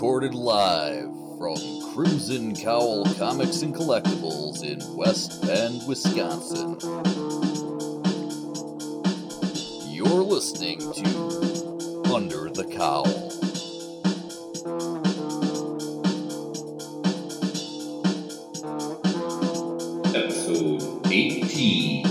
recorded live from Crimson Cowl Comics and Collectibles in West Bend, Wisconsin. You're listening to Under the Cowl. Episode 18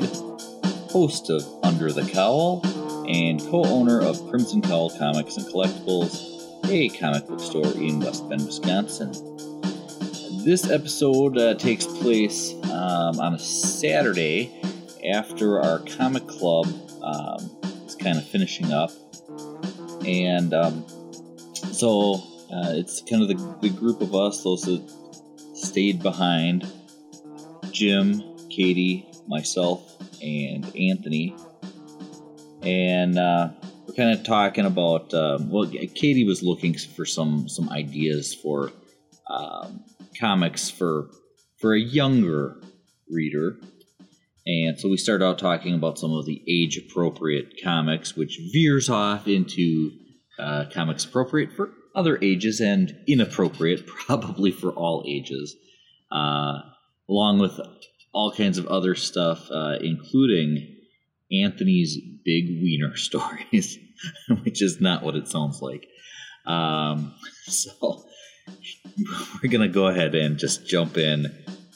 Host of Under the Cowl and co owner of Crimson Cowl Comics and Collectibles, a comic book store in West Bend, Wisconsin. This episode uh, takes place um, on a Saturday after our comic club um, is kind of finishing up. And um, so uh, it's kind of the, the group of us, those that stayed behind Jim, Katie, myself, and Anthony. And uh, we're kind of talking about. Um, well, Katie was looking for some some ideas for um, comics for for a younger reader, and so we started out talking about some of the age appropriate comics, which veers off into uh, comics appropriate for other ages and inappropriate probably for all ages. Uh, along with all kinds of other stuff, uh, including Anthony's big wiener stories, which is not what it sounds like. Um, so we're gonna go ahead and just jump in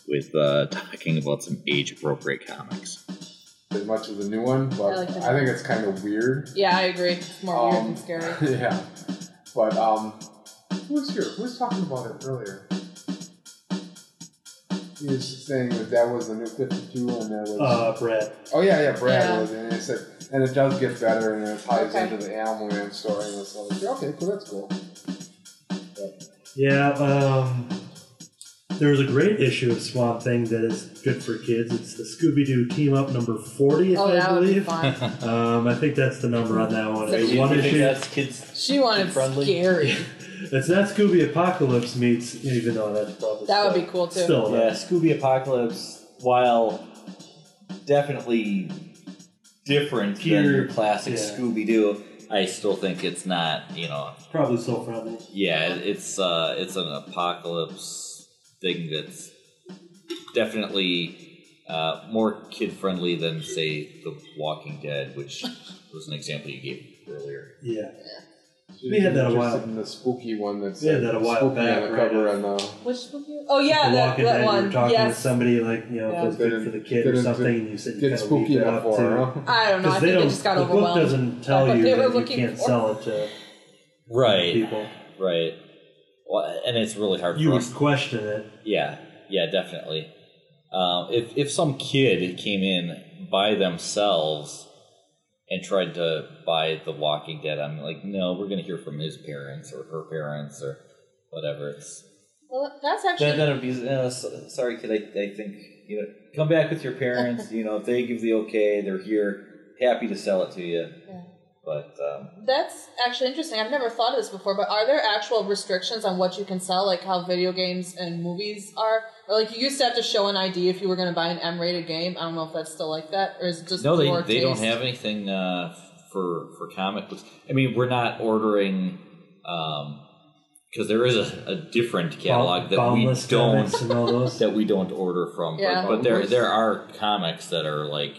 with uh, talking about some age-appropriate comics. as much as the new one, but I I, like the new think it's kind of weird. Yeah, I agree. It's more weird Um, than scary. yeah, but um, who was here? Who was talking about it earlier? He was saying that that was the new Fifty Two, and that was Uh, Brad. oh yeah, yeah, Brad Yeah. was, and it said, and it does get better, and it ties Okay. into the Animal Man story, and so like, okay, cool, that's cool. Yeah, um, there was a great issue of Swamp Thing that is good for kids. It's the Scooby Doo Team Up number 40, Oh, I that would be believe. fun. Um, I think that's the number on that one. So It's you one think issue. that's kids She wanted Friendly. scary. It's not Scooby Apocalypse meets, even though that's probably That would be cool too. Still, yeah yeah. scooby apocalypse while definitely different than your Geared, classic yeah. scooby-doo i still think it's not you know probably so friendly. yeah it's uh it's an apocalypse thing that's definitely uh, more kid friendly than say the walking dead which was an example you gave earlier Yeah. So We had that a while- In the spooky one that's We had that a while back, on the right, cover of- and uh, Which movie? Oh yeah, the that, Walking that Dead, you one. were talking with yes. somebody like you know Yeah. if it's good for the kid or something, and you said you didn't kind of leave spooky that enough up for to. Huh? I don't know. I think they they don't. just got the book doesn't tell you that you can't for. sell it to right people. right well, and it's really hard You for would us question it. Yeah, yeah, definitely. Um, if if some kid came in by themselves and tried to buy The Walking Dead, I'm like, no, we're gonna hear from his parents or her parents or whatever. It's Well, that's actually. then then it'd be uh, sorry, kid. I, I think you know, come back with your parents. you know, if they give the okay, they're here, happy to sell it to you. Yeah. But um, That's actually interesting. I've never thought of this before, but are there actual restrictions on what you can sell, like how video games and movies are? Or like you used to have to show an ID if you were going to buy an M-rated game. I don't know if that's still like that, or is it just no, they your they don't have anything uh, for for comic books. I mean, we're not ordering because there is a, a different catalog that we don't and all those. that we don't order from. Yeah. But, but there there are comics that are like,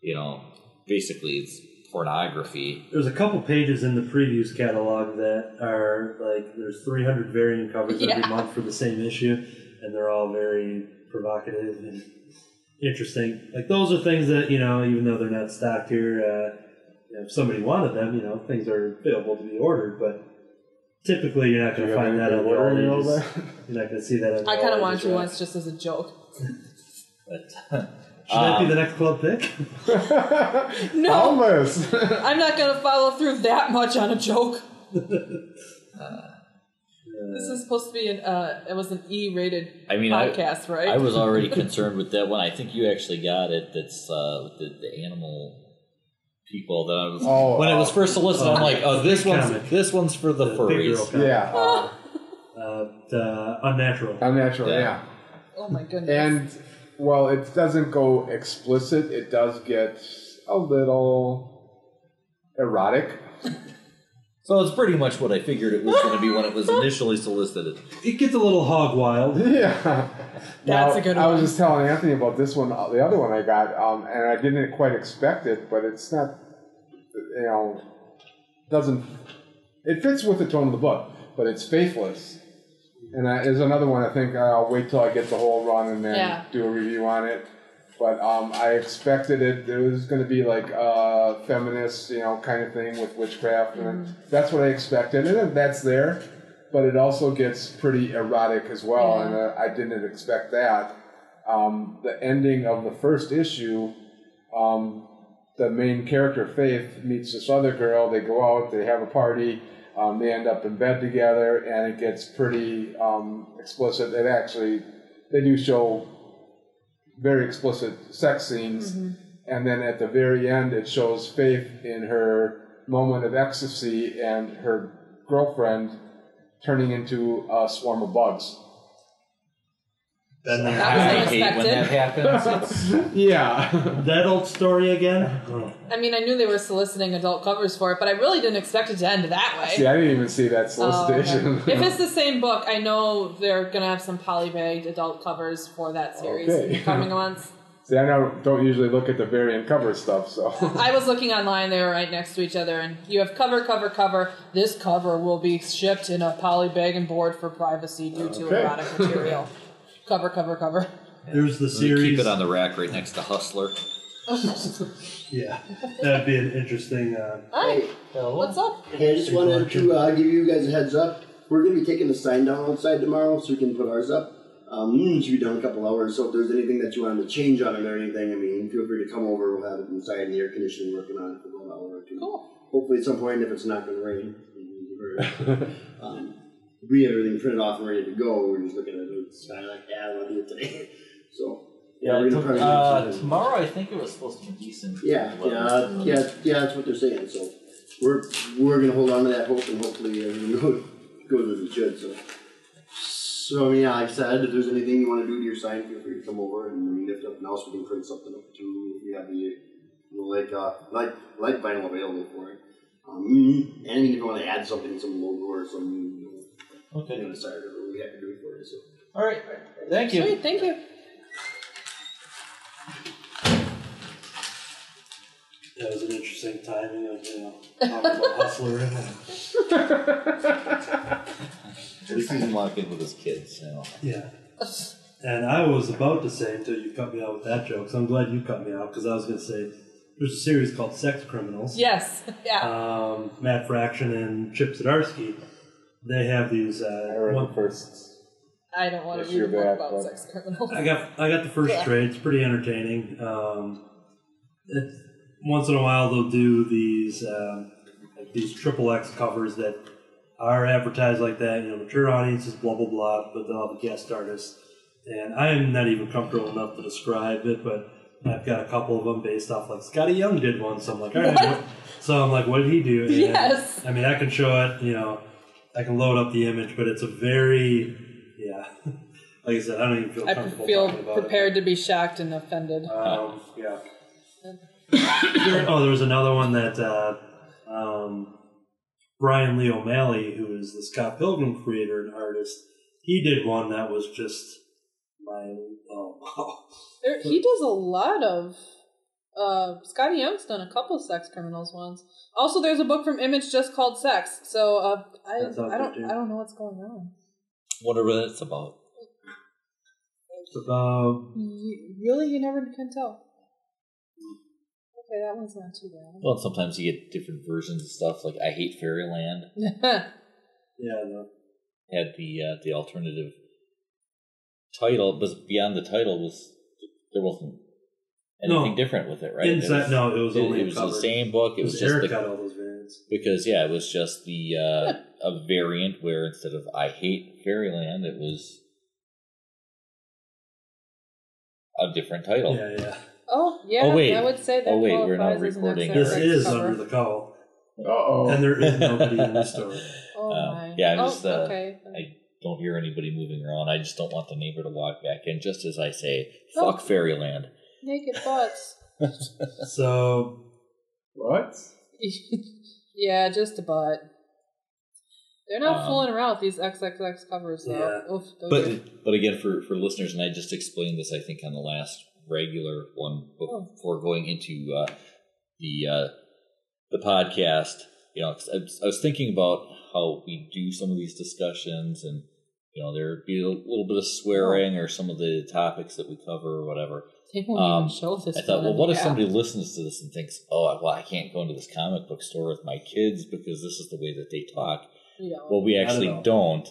you know, basically it's pornography. There's a couple pages in the previews catalog that are like there's 300 variant covers Yeah. every month for the same issue, and they're all very provocative and interesting. Like those are things that you know, even though they're not stocked here, uh, you know, if somebody wanted them, you know, things are available to be ordered. But typically, you're not going to find that anything on the all ordering ages. over You're not going to see that. On the I kind of wanted ages to rack. once just as a joke. But Should that be um, the next club pick? No, Almost. I'm not going to follow through that much on a joke. uh, This is supposed to be an uh, it was an E-rated I mean, I- podcast, right? I was already concerned with that one. I think you actually got it. That's uh, with the, the animal people that I was Oh, when it was uh, first solicited. I'm like, oh, this one's comic. this one's for the, The big girl furries. comic. Yeah, uh, Uh, the unnatural. unnatural. Yeah. Yeah. Oh my goodness. and well, it doesn't go explicit. It does get a little erotic. So it's pretty much what I figured it was going to be when it was initially solicited. It gets a little hog wild. Yeah. That's Now, a good one. I was one. just telling Anthony about this one, uh, the other one I got, um, and I didn't quite expect it, but it's not, you know, doesn't. It fits with the tone of the book, but it's faithless. And I, there's another one. I think I'll wait till I get the whole run and then Yeah. do a review on it. But um, I expected it. It was going to be like a feminist, you know, kind of thing with witchcraft, and that's what I expected, and that's there. But it also gets pretty erotic as well, and uh, I didn't expect that. Um, the ending of the first issue, um, the main character Faith meets this other girl. They go out, they have a party, um, they end up in bed together, and it gets pretty um, explicit. It actually, they do show very explicit sex scenes, and then at the very end, it shows Faith in her moment of ecstasy and her girlfriend turning into a swarm of bugs. Then That I was hate when that happens. yeah. that old story again. I mean, I knew they were soliciting adult covers for it, but I really didn't expect it to end that way. See, I didn't even see that Oh, okay. solicitation. if it's the same book, I know they're gonna have some polybagged adult covers for that series Okay. coming months. See, I don't, don't usually look at the variant cover stuff, so. I was looking online; they were right next to each other, and you have cover, cover, cover. This cover will be shipped in a poly bag and board for privacy due to Okay. erotic material. Cover, cover, cover. There's the We series. Keep it on the rack right next to Hustler. Yeah, that'd be an interesting. Uh, Hi, what's up? Hey, I just wanted to uh, give you guys a heads up. We're going to be taking the sign down outside tomorrow so we can put ours up. Um, it should be done in a couple hours, so if there's anything that you wanted to change on it or anything, I mean, feel free to come over. We'll have it inside in the air conditioning working on it for about an hour or two. Cool. Hopefully, at some point, if it's not going to rain, um, we had everything printed off and ready to go. We're just looking at it. It's kind of like, yeah, I want to do it today. So, yeah, we're going to probably do uh, something. tomorrow I think it was supposed to be decent. Yeah, yeah, yeah, yeah. That's what they're saying. So we're we're gonna hold on to that hope, and hopefully everything goes goes as it should. So, so I mean, yeah, like I said, if there's anything you want to do to your sign, feel free to come over, and I mean, if nothing else, we can print something up too. If we have the like uh like like vinyl available for it. Um, and if you want to add something, some logo or some you Okay. you know, side or we have to do it for you. So. All right. Thank you. Sweet, thank you. that was an interesting timing of you know talking about hustler. and- At least he's locked in with his kids. You know. Yeah. And I was about to say until you cut me out with that joke, so I'm glad you cut me out because I was going to say there's a series called Sex Criminals. Yes, yeah. Um, Matt Fraction and Chip Zdarsky, they have these. I Uh, read one, the first. I don't want to Yes, read a book about but- sex criminals. I got I got the first Yeah. trade. It's pretty entertaining. Um, it's, once in a while they'll do these um, like these triple X covers that are advertised like that. You know, mature audiences, blah blah blah. But they'll have a guest artist, and I am not even comfortable enough to describe it. But I've got a couple of them based off like Skottie Young did one. So I'm like, all right. What? what- So I'm like, what did he do? And, Yes. I mean, I can show it. You know, I can load up the image, but it's a very yeah. Like I said, I don't even feel I comfortable feel talking about prepared to be shocked and offended. it. Um, yeah. There- oh, there was another one that uh, um, Brian Lee O'Malley, who is the Scott Pilgrim creator and artist, he did one that was just my oh wow. There, he does a lot of. Uh, Skottie Young's done a couple sex criminals ones. Also, there's a book from Image just called Sex. So uh, I, I don't, too. I don't know what's going on. Wonder what it's about. It's about You, really, you never can tell. Okay, that one's not too bad. Well, sometimes you get different versions of stuff. Like I Hate Fairyland yeah no. had the uh, the alternative title, but beyond the title was there wasn't anything No. different with it, right? It Inside, was- no, it was it, only it was the same book. It It was was just Eric the, got all those variants. because yeah, it was just the uh, a variant where instead of I hate Fairyland, it was a different title. Yeah, yeah. Oh yeah, Oh, wait. I would say that Oh, wait, we're not qualifies as an recording. XX This is cover. under the cowl, Uh-oh. and there is nobody in the store. Oh Uh, my. yeah, I'm oh, just, uh, okay. I don't hear anybody moving around. I just don't want the neighbor to walk back in just as I say, Oh. fuck fairyland. Naked butts. So What? yeah, just a butt. They're not Um, fooling around with these XXX covers, though. Yeah. Oof, those are- But but again, for for listeners, and I just explained this, I think on the last regular one before going into uh, the uh, the podcast. You know, 'cause I was, I was thinking about how we do some of these discussions, and you know, there'd be a little bit of swearing or some of the topics that we cover or whatever. They won't um, even show this. I thought, well, what if app. somebody listens to this and thinks, oh, well, I can't go into this comic book store with my kids because this is the way that they talk. You know. Well, we Not at actually don't,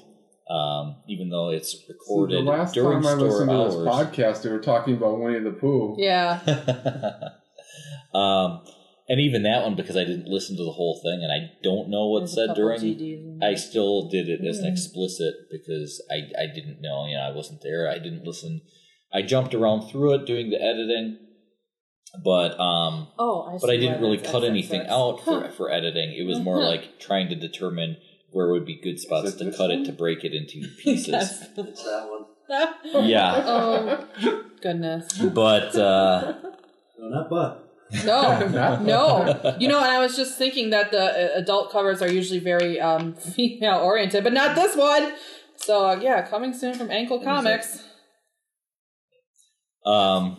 um, even though it's recorded See, the last during time I store listened hours. to this podcast, they were talking about Winnie the Pooh. yeah. um, and even that one, because I didn't listen to the whole thing and I don't know what There's said during, GDs I still did it as an explicit because I, I didn't know, you know, I wasn't there. I didn't listen. I jumped around through it doing the editing, but um, Oh, I but I didn't really that's cut anything out for, for editing. It was more like trying to determine where would be good spots to this cut it to break it into pieces. Yes. it's that one. yeah, oh goodness. but uh, No, not but. No, no. You know, and I was just thinking that the uh, adult covers are usually very um, female oriented, but not this one. So uh, yeah, coming soon from Ankle Comics. Um,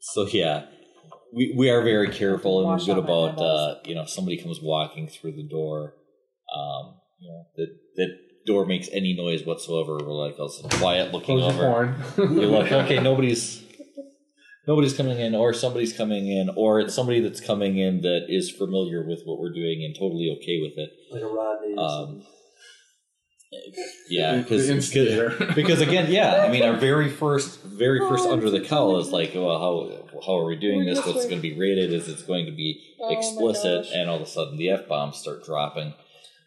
so yeah, we we are very careful and we're good about uh, you know if somebody comes walking through the door, um, you know that that door makes any noise whatsoever. We're like, I'll quiet, looking Close over. porn. You're like, okay, nobody's nobody's coming in, or somebody's coming in, or it's somebody that's coming in that is familiar with what we're doing and totally okay with it. Like a Rodney. Um, something. Yeah, The- the because because again, yeah, I mean, our very first very first under the cowl is like, well, how how are we doing this? What's going to be rated? Is it's going to be Oh explicit? gosh. And all of a sudden, the f bombs start dropping.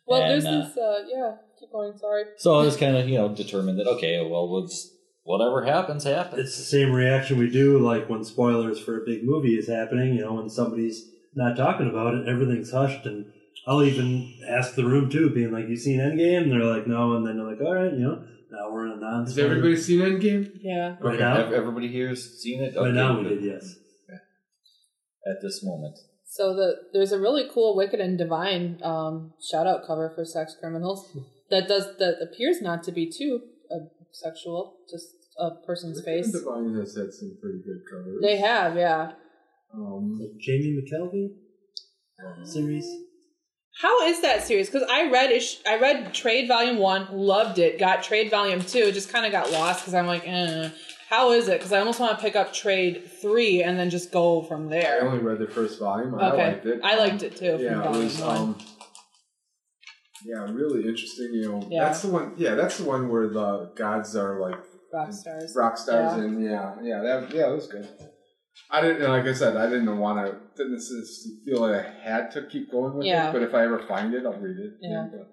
Well, And, this uh, is uh, yeah. Keep going. Sorry. So I was kind of you know determined that okay, well, we'll just, whatever happens, happens. It's the same reaction we do, like when spoilers for a big movie is happening. You know, when somebody's not talking about it, everything's hushed, and I'll even ask the room too, being like, "You seen Endgame?" And they're like, "No," and then they're like, "All right, you know, now we're in a non." Has everybody seen Endgame? Yeah. right Okay, now? ev- everybody here's seen it. Right now we did, yes. At this moment, So the there's a really cool Wicked and Divine um, shout out cover for sex criminals that does that appears not to be too uh, sexual, just a person's face. Divine has had some pretty good covers. They have, yeah. Um, The Jamie McKelvie series. How is that series? Because I read ish, I read Trade Volume One, loved it. Got Trade Volume Two, just kind of got lost because I'm like, eh. How is it? Because I almost want to pick up Trade Three and then just go from there. I there. only read the first volume. I Okay, liked it. I liked it too. From Yeah, it volume was. one. Um, yeah, really interesting. You know, Yeah. that's the one. Yeah, that's the one where the gods are like rock stars. rock stars, Yeah. and yeah, yeah, that yeah, that was good. I didn't, like I said, I didn't want to. Didn't necessarily feel like I had to keep going with Yeah. it. But if I ever find it, I'll read it. Yeah. but-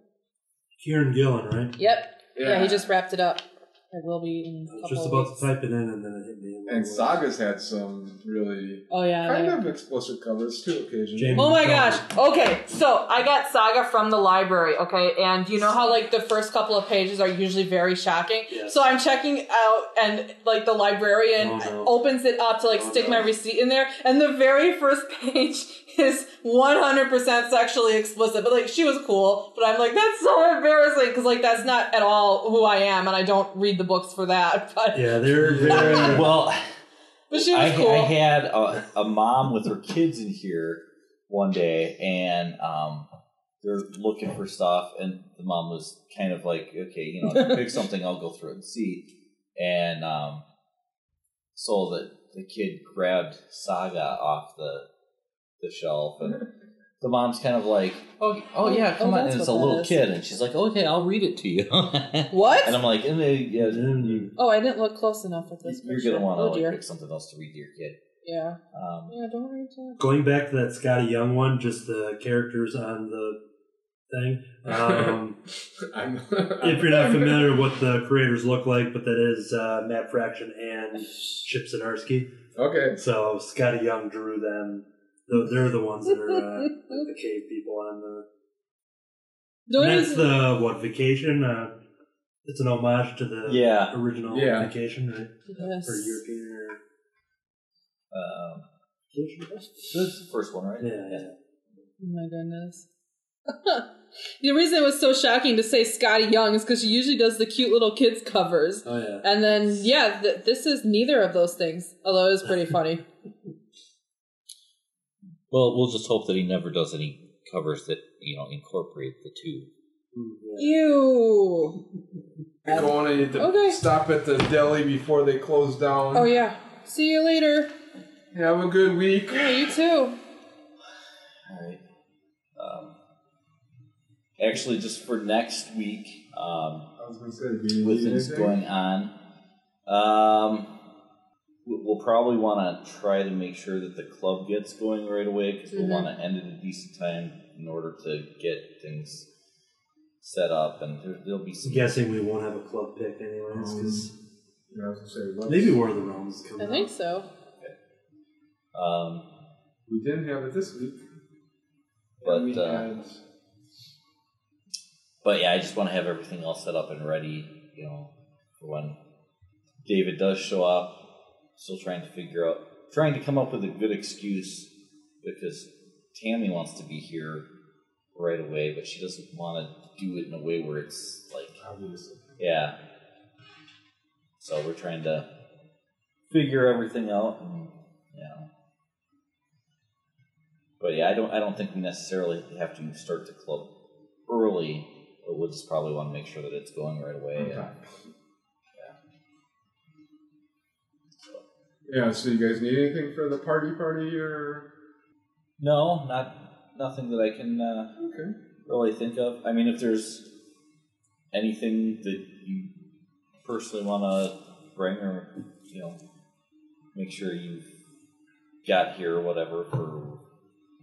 Kieron Gillen, right? Yep. Yeah. he just wrapped it up. It will be in a I was couple just of about weeks. to type it in, and then it hit me. And Saga's had some really Oh yeah. kind of explicit covers too, occasionally. Jamie- Oh my gosh. Okay, so I got Saga from the library, okay? And you know how like the first couple of pages are usually very shocking? Yes. So I'm checking out and like the librarian Oh, no. opens it up to like Oh, stick no. my receipt in there and the very first page is 100% sexually explicit. But like she was cool, but I'm like that's so embarrassing cuz like that's not at all who I am and I don't read the books for that. But Yeah, they're very. well, but she was I, cool. I had a, a mom with her kids in here one day, and um, they're looking for stuff, and the mom was kind of like, "Okay, you know, pick something, I'll go through it and see." And um, so the the kid grabbed Saga off the the shelf, and the mom's kind of like, "Oh, oh yeah, Oh, come on!" And it's a little is. kid, and she's like, "Okay, I'll read it to you." What? And I'm like, and they, yeah, you, Oh, I didn't look close enough at this you're picture. gonna want to oh, like dear. pick something else to read to your kid. Yeah. Um, Yeah, don't read that. Going back to that Skottie Young one, just the characters on the thing. Um, I'm, if you're not familiar with what the creators look like, but that is uh, Matt Fraction and Chip Zdarsky. okay. So Skottie Young drew them. They're they're the ones that are uh, the cave people on the. The only And that's reason- the what vacation? Uh, it's an homage to the Yeah. original Yeah. vacation, right? Yes. For European or Um, vacation. this the first one, right? Yeah, yeah. Oh my goodness. the reason it was so shocking to say Skottie Young is because she usually does the cute little kids covers. Oh yeah. And then, yeah, th- this is neither of those things, although it is pretty funny. Well, we'll just hope that he never does any covers that you know incorporate the two. Yeah. Ew. Going, I to Okay. stop at the deli before they close down. Oh, yeah. See you later. Have a good week. Yeah, you too. All right. Um, actually, just for next week, um, I was gonna say, do you with need things anything? going on, um, we- we'll probably want to try to make sure that the club gets going right away because Mhm. we'll want to end at a decent time in order to get things set up, and there, there'll be some. I'm guessing we won't have a club pick anyways, because Yeah, I was gonna say, maybe War of the Realms is I coming. think out. so. Um, we didn't have it this week. But, we uh, had But yeah, I just want to have everything all set up and ready, you know, for when David does show up. Still trying to figure out, trying to come up with a good excuse because Tammy wants to be here right away, but she doesn't want to do it in a way where it's like, obviously. yeah. So we're trying to figure everything out, and you know. But yeah, I don't. I don't think we necessarily have to start the club early. But we'll just probably want to make sure that it's going right away. Okay. and- Yeah, so you guys need anything for the party party or? no, not nothing that I can uh, Okay. really think of. I mean, if there's anything that you personally want to bring, or you know, make sure you've got here or whatever for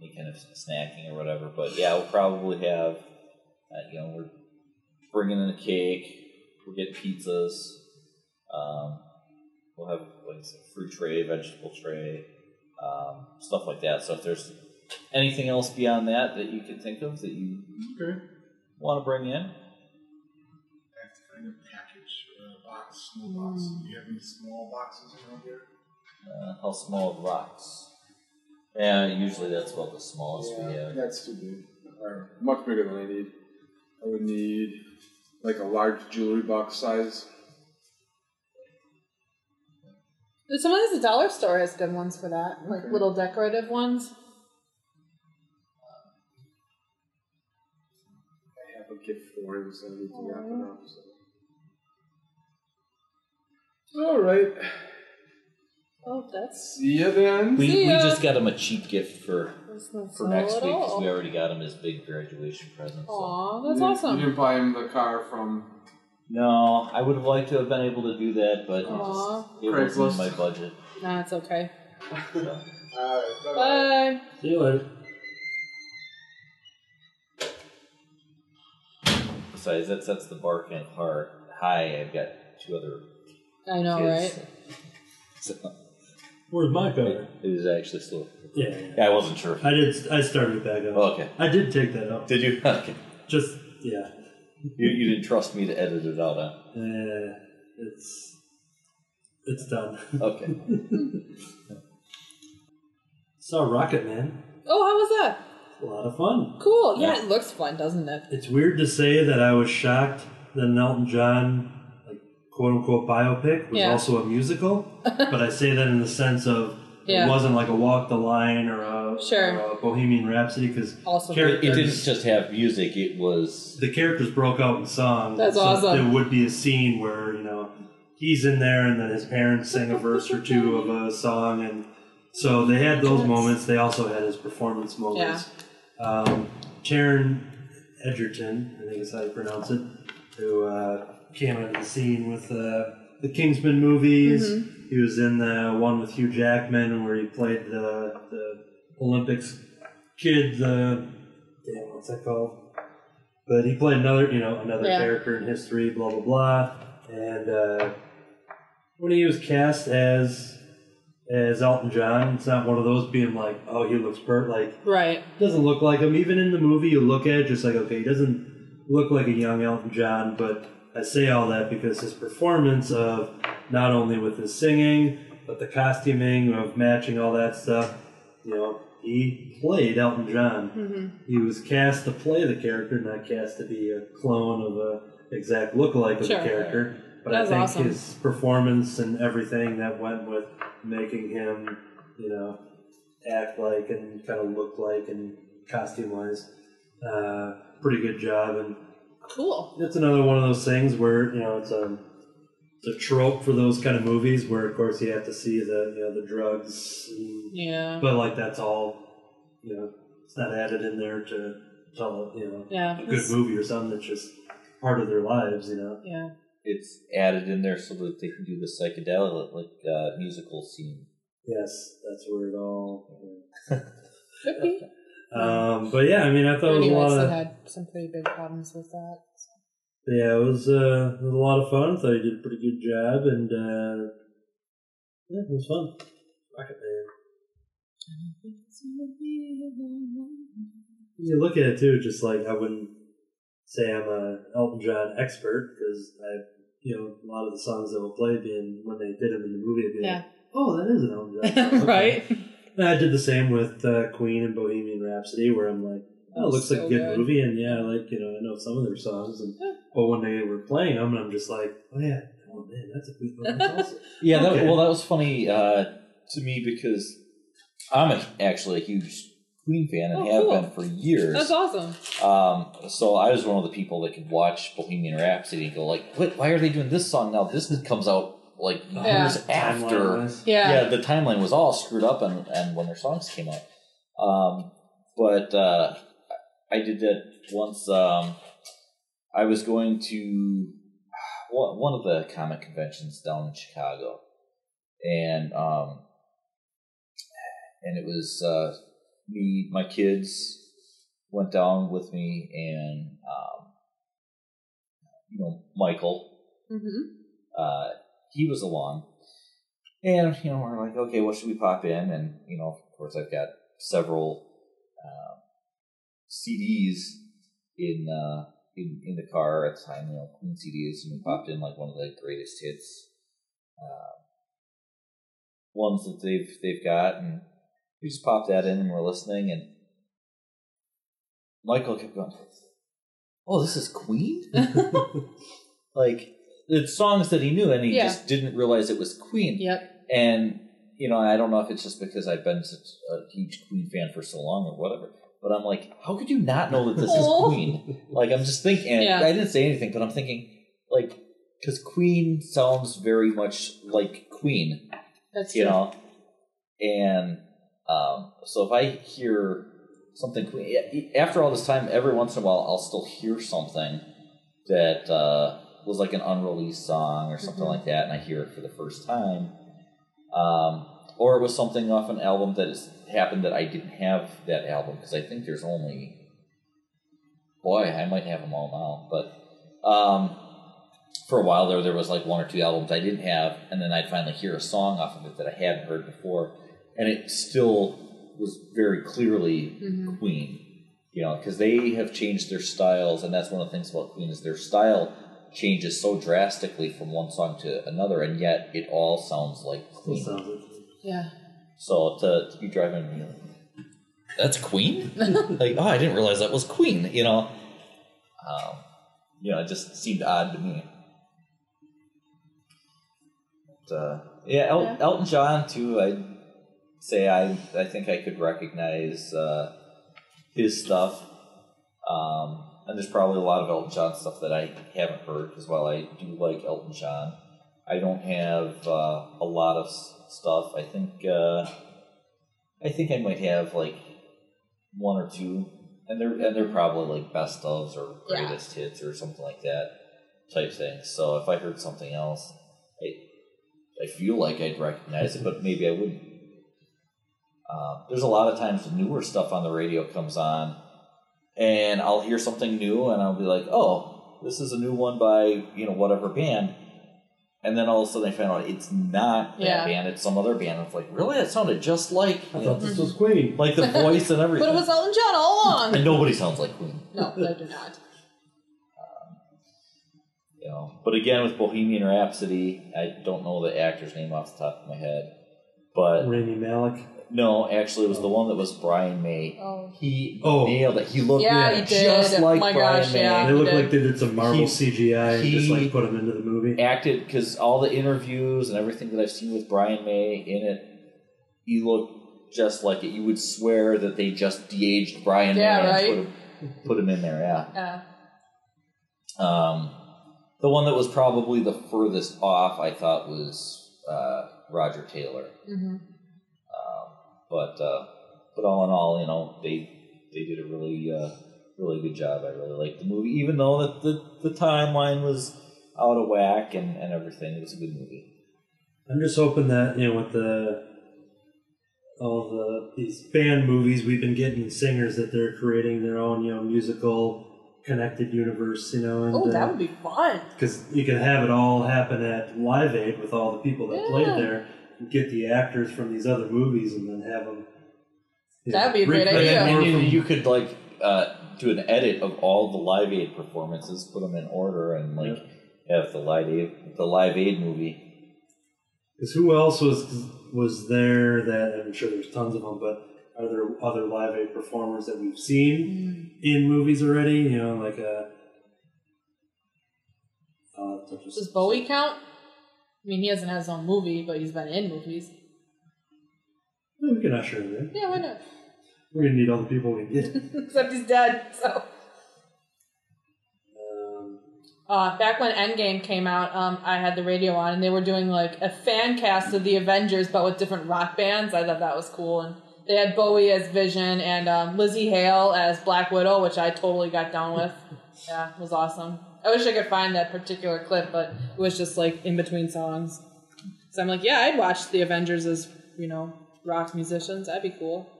any kind of snacking or whatever. But yeah, we'll probably have, uh, you know, we're bringing in a cake. We'll get pizzas. Um, we'll have like a fruit tray, vegetable tray, um, stuff like that. So if there's anything else beyond that that you can think of that you Okay. want to bring in, I have to find a package or a box, small box. Do you have any small boxes around here? uh, how small of the box? Yeah, usually that's about the smallest we have. that's too big. Or much bigger than I need. I would need like a large jewelry box size. Sometimes the dollar store has good ones for that, like Okay. little decorative ones. I have a gift for him, so I need to wrap it up. So. All right. Oh, that's See you then. We, See we just got him a cheap gift for that's not for so next at week because all. we already got him his big graduation present. So. Aw, You that's didn't- awesome. You didn't buy him the car from. No, I would have liked to have been able to do that, but it, Aw. just, it wasn't Craigslist. in my budget. Nah, it's okay. So. All right. bye-bye. See you later. Besides, that sets the bar kind of hard high. I've got two other I know, kids. right? So Where's my it, car? it is actually still. Yeah, yeah. Yeah, I wasn't sure. I did. I started it back up. Oh, okay. I did take that out. Did you? Okay. Just yeah. You, you didn't trust me to edit it out, huh? Uh, it's it's done. Okay. Saw Rocket Man. Oh, how was that? A lot of fun. Cool. Yeah, Yeah. it looks fun, doesn't it? It's weird to say that I was shocked that an Elton John, like quote unquote biopic, was Yeah. also a musical. but I say that in the sense of Yeah. it wasn't like a Walk the Line or a, Sure. or a Bohemian Rhapsody because Awesome. Char- It, it didn't just have music. It was the characters broke out in song. That's so awesome. There would be a scene where you know he's in there, and then his parents sing a verse or two of a song, and so they had those moments. They also had his performance moments. Um, Taron Egerton, I think is how you pronounce it, who uh, came into the scene with uh, the Kingsman movies. Mm-hmm. He was in the one with Hugh Jackman where he played the, the Olympics kid. The damn, what's that called? But he played another, you know, another Yeah. character in history, blah blah blah. And uh, when he was cast as as Elton John, it's not one of those being like, oh, he looks pert. like Right. doesn't look like him. Even in the movie, you look at it just like, okay, he doesn't look like a young Elton John. But I say all that because his performance of not only with his singing, but the costuming of matching all that stuff, you know, he played Elton John. Mm-hmm. He was cast to play the character, not cast to be a clone of a exact lookalike of Sure. the character. But That's I think awesome. his performance and everything that went with making him, you know, act like and kind of look like and costume wise, uh, pretty good job. And Cool. it's another one of those things where you know it's a it's a trope for those kind of movies where of course you have to see the you know the drugs, and, Yeah. but like that's all you know it's not added in there to tell you know Yeah. a good movie or something. It's just part of their lives, you know. Yeah. It's added in there so that they can do the psychedelic like uh, musical scene. Yes, that's where it all. Could be. Um, but yeah, I mean, I thought it was a lot of had some pretty big problems with that. so. yeah, it was uh, it was a lot of fun. I thought he did a pretty good job, and uh, yeah, it was fun. Rocket Man. You look at it too, just like I wouldn't say I'm a Elton John expert because I, you know, a lot of the songs that were played in when they did them in the movie, I'd be Yeah. like, oh, that is an Elton John. song." Okay. right? And I did the same with uh, Queen and Bohemian Rhapsody, where I'm like, oh, it looks like a good, good. movie, and yeah, I like you know, I know some of their songs, and but when they were playing them, and I'm just like, oh yeah, oh man, that's a good song. That's awesome. Yeah, that, well, that was funny uh, to me because I'm a, actually a huge Queen fan and Oh, have cool. been for years. That's awesome. Um, so I was one of the people that could watch Bohemian Rhapsody and go like, "What? Why are they doing this song now? This comes out like Yeah. years after." Timeline-wise. Yeah. the timeline was all screwed up, and and when their songs came out. Um, but uh, I did that once. Um, I was going to one one of the comic conventions down in Chicago, and um, and it was uh, me, my kids went down with me, and um, you know Michael, Mm-hmm. uh, he was along, and you know we're like, okay, what should we pop in? And you know, of course, I've got several um, CDs in uh, in in the car at the time, you know, Queen CDs, and we popped in like one of the greatest hits uh, ones that they've they've got, and we just popped that in and we're listening, and Michael kept going, "Oh, this is Queen." like it's songs that he knew and he Yeah. just didn't realize it was Queen. Yep. And you know, I don't know if it's just because I've been such a huge Queen fan for so long or whatever. But I'm like, how could you not know that this is Queen? Like, I'm just thinking. Yeah. I didn't say anything, but I'm thinking, like, because Queen sounds very much like Queen, That's you true. know. And um, so if I hear something Queen, after all this time, every once in a while, I'll still hear something that uh, was like an unreleased song or something Mhm. like that, and I hear it for the first time. Um, or it was something off an album that has happened that I didn't have that album because I think there's only, boy, I might have them all now, but um, for a while there, there was like one or two albums I didn't have, and then I'd finally hear a song off of it that I hadn't heard before, and it still was very clearly Mhm. Queen, you know, because they have changed their styles, and that's one of the things about Queen is their style changes so drastically from one song to another, and yet it all sounds like Still Queen. sounds like Yeah. So to, to be driving, you know, that's Queen. like, oh, I didn't realize that was Queen. You know, um, you know, it just seemed odd to me. But, uh, yeah, El- Yeah. Elton John too. I'd say I I think I could recognize uh, his stuff. Um, and there's probably a lot of Elton John stuff that I haven't heard because while I do like Elton John, I don't have uh, a lot of s- stuff. I think uh, I think I might have like one or two, and they're and they're probably like best ofs or Yeah. greatest hits or something like that type thing. So if I heard something else, I I feel like I'd recognize it, but maybe I wouldn't. Um, there's a lot of times the newer stuff on the radio comes on and I'll hear something new, and I'll be like, "Oh, this is a new one by you know whatever band," and then all of a sudden I find out it's not that Yeah. band; it's some other band. I'm like, "Really? That sounded just like I you know, thought this was Queen. like the voice and everything." But it was Elton John all along. and nobody sounds like Queen, no, they do not. Um, you know. But again, with Bohemian Rhapsody, I don't know the actor's name off the top of my head, but Rami Malek. No, actually, it was the one that was Brian May. Oh. He Oh. nailed it. He looked Yeah, he just did. like My Brian gosh, May. yeah. They look did. like they did some Marvel He- CGI and just he- like put them into the movie. acted because all the interviews and everything that I've seen with Brian May in it, he looked just like it. You would swear that they just de-aged Brian Yeah, May right? and put him, put him in there. Yeah. Yeah. Um, the one that was probably the furthest off, I thought, was uh, Roger Taylor. hmm Um, but uh, but all in all, you know, they they did a really uh, really good job. I really liked the movie, even though that the the timeline was out of whack and, and everything. It was a good movie. I'm just hoping that you know with the all the these fan movies we've been getting singers that they're creating their own you know musical connected universe you know and Oh, that uh, would be fun. because you can have it all happen at Live Aid with all the people that played there, and get the actors from these other movies, and then have them. That'd be a great And, idea. then- More and you, from, you could like uh, do an edit of all the Live Aid performances, put them in order, and like have the Live Aid the Live Aid movie. Because who else was was there that I'm sure there's tons of them, but are there other Live Aid performers that we've seen in movies already? You know, like a. Uh, Does Bowie count? I mean, he hasn't had his own movie, but he's been in movies. We can usher him in. Yeah, why not? We're gonna need all the people we can get. Except he's dead, so. Um, Uh, back when Endgame came out, um, I had the radio on, and they were doing like a fan cast of the Avengers, but with different rock bands. I thought that was cool, and they had Bowie as Vision and um, Lzzy Hale as Black Widow, which I totally got down with. Yeah, it was awesome. I wish I could find that particular clip, but it was just like in between songs. So I'm like, yeah, I'd watch the Avengers as you know rock musicians. That'd be cool.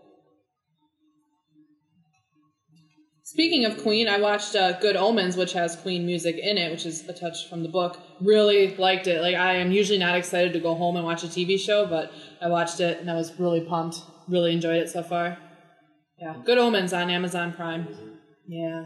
Speaking of Queen, I watched uh, Good Omens, which has Queen music in it, which is a touch from the book. Really liked it. Like I am usually not excited to go home and watch a TV show, but I watched it and I was really pumped. Really enjoyed it so far. Yeah, Good Omens on Amazon Prime. Yeah.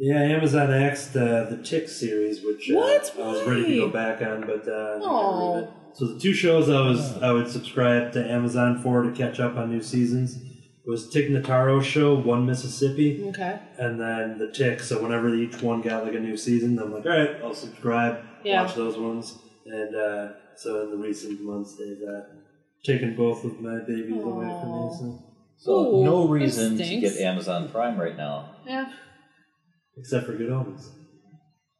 Yeah, Amazon axed uh, the Tick series, which uh, What? I was ready to go Why? back on, but uh, I got Aw. rid it. So the two shows I was I would subscribe to Amazon for to catch up on new seasons was Tig Notaro's show, One Mississippi. Okay. and then the tick. So whenever each one got like a new season, I'm like, all right, I'll subscribe, Yeah. watch those ones. And uh, so in the recent months, they've uh, taken both of my babies away from me. So. So Ooh, no that reason to stinks. get Amazon Prime right now. Yeah. Except for Good Omens,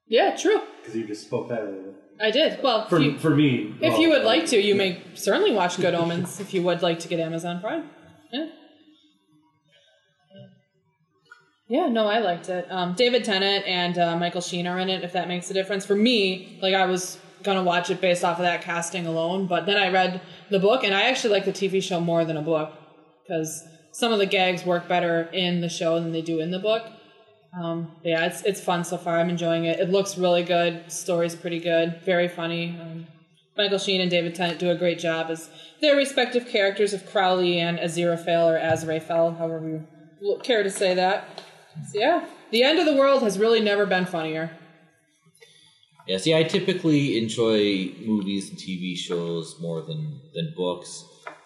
Yeah, true. because you just spoke it. I did. Well, For, you, for me, if well, you would like to, you may certainly watch Good Omens if you would like to get Amazon Prime. Yeah. Yeah, no, I liked it. Um, David Tennant and uh, Michael Sheen are in it. If that makes a difference for me, like I was gonna watch it based off of that casting alone, but then I read the book, and I actually like the TV show more than a book because some of the gags work better in the show than they do in the book. Um, yeah, it's it's fun so far. I'm enjoying it. It looks really good. Story's pretty good. Very funny. Um, Michael Sheen and David Tennant do a great job as their respective characters of Crowley and Aziraphale or Azraphale, however you care to say that. So yeah, the end of the world has really never been funnier. Yeah, see, I typically enjoy movies and TV shows more than than books,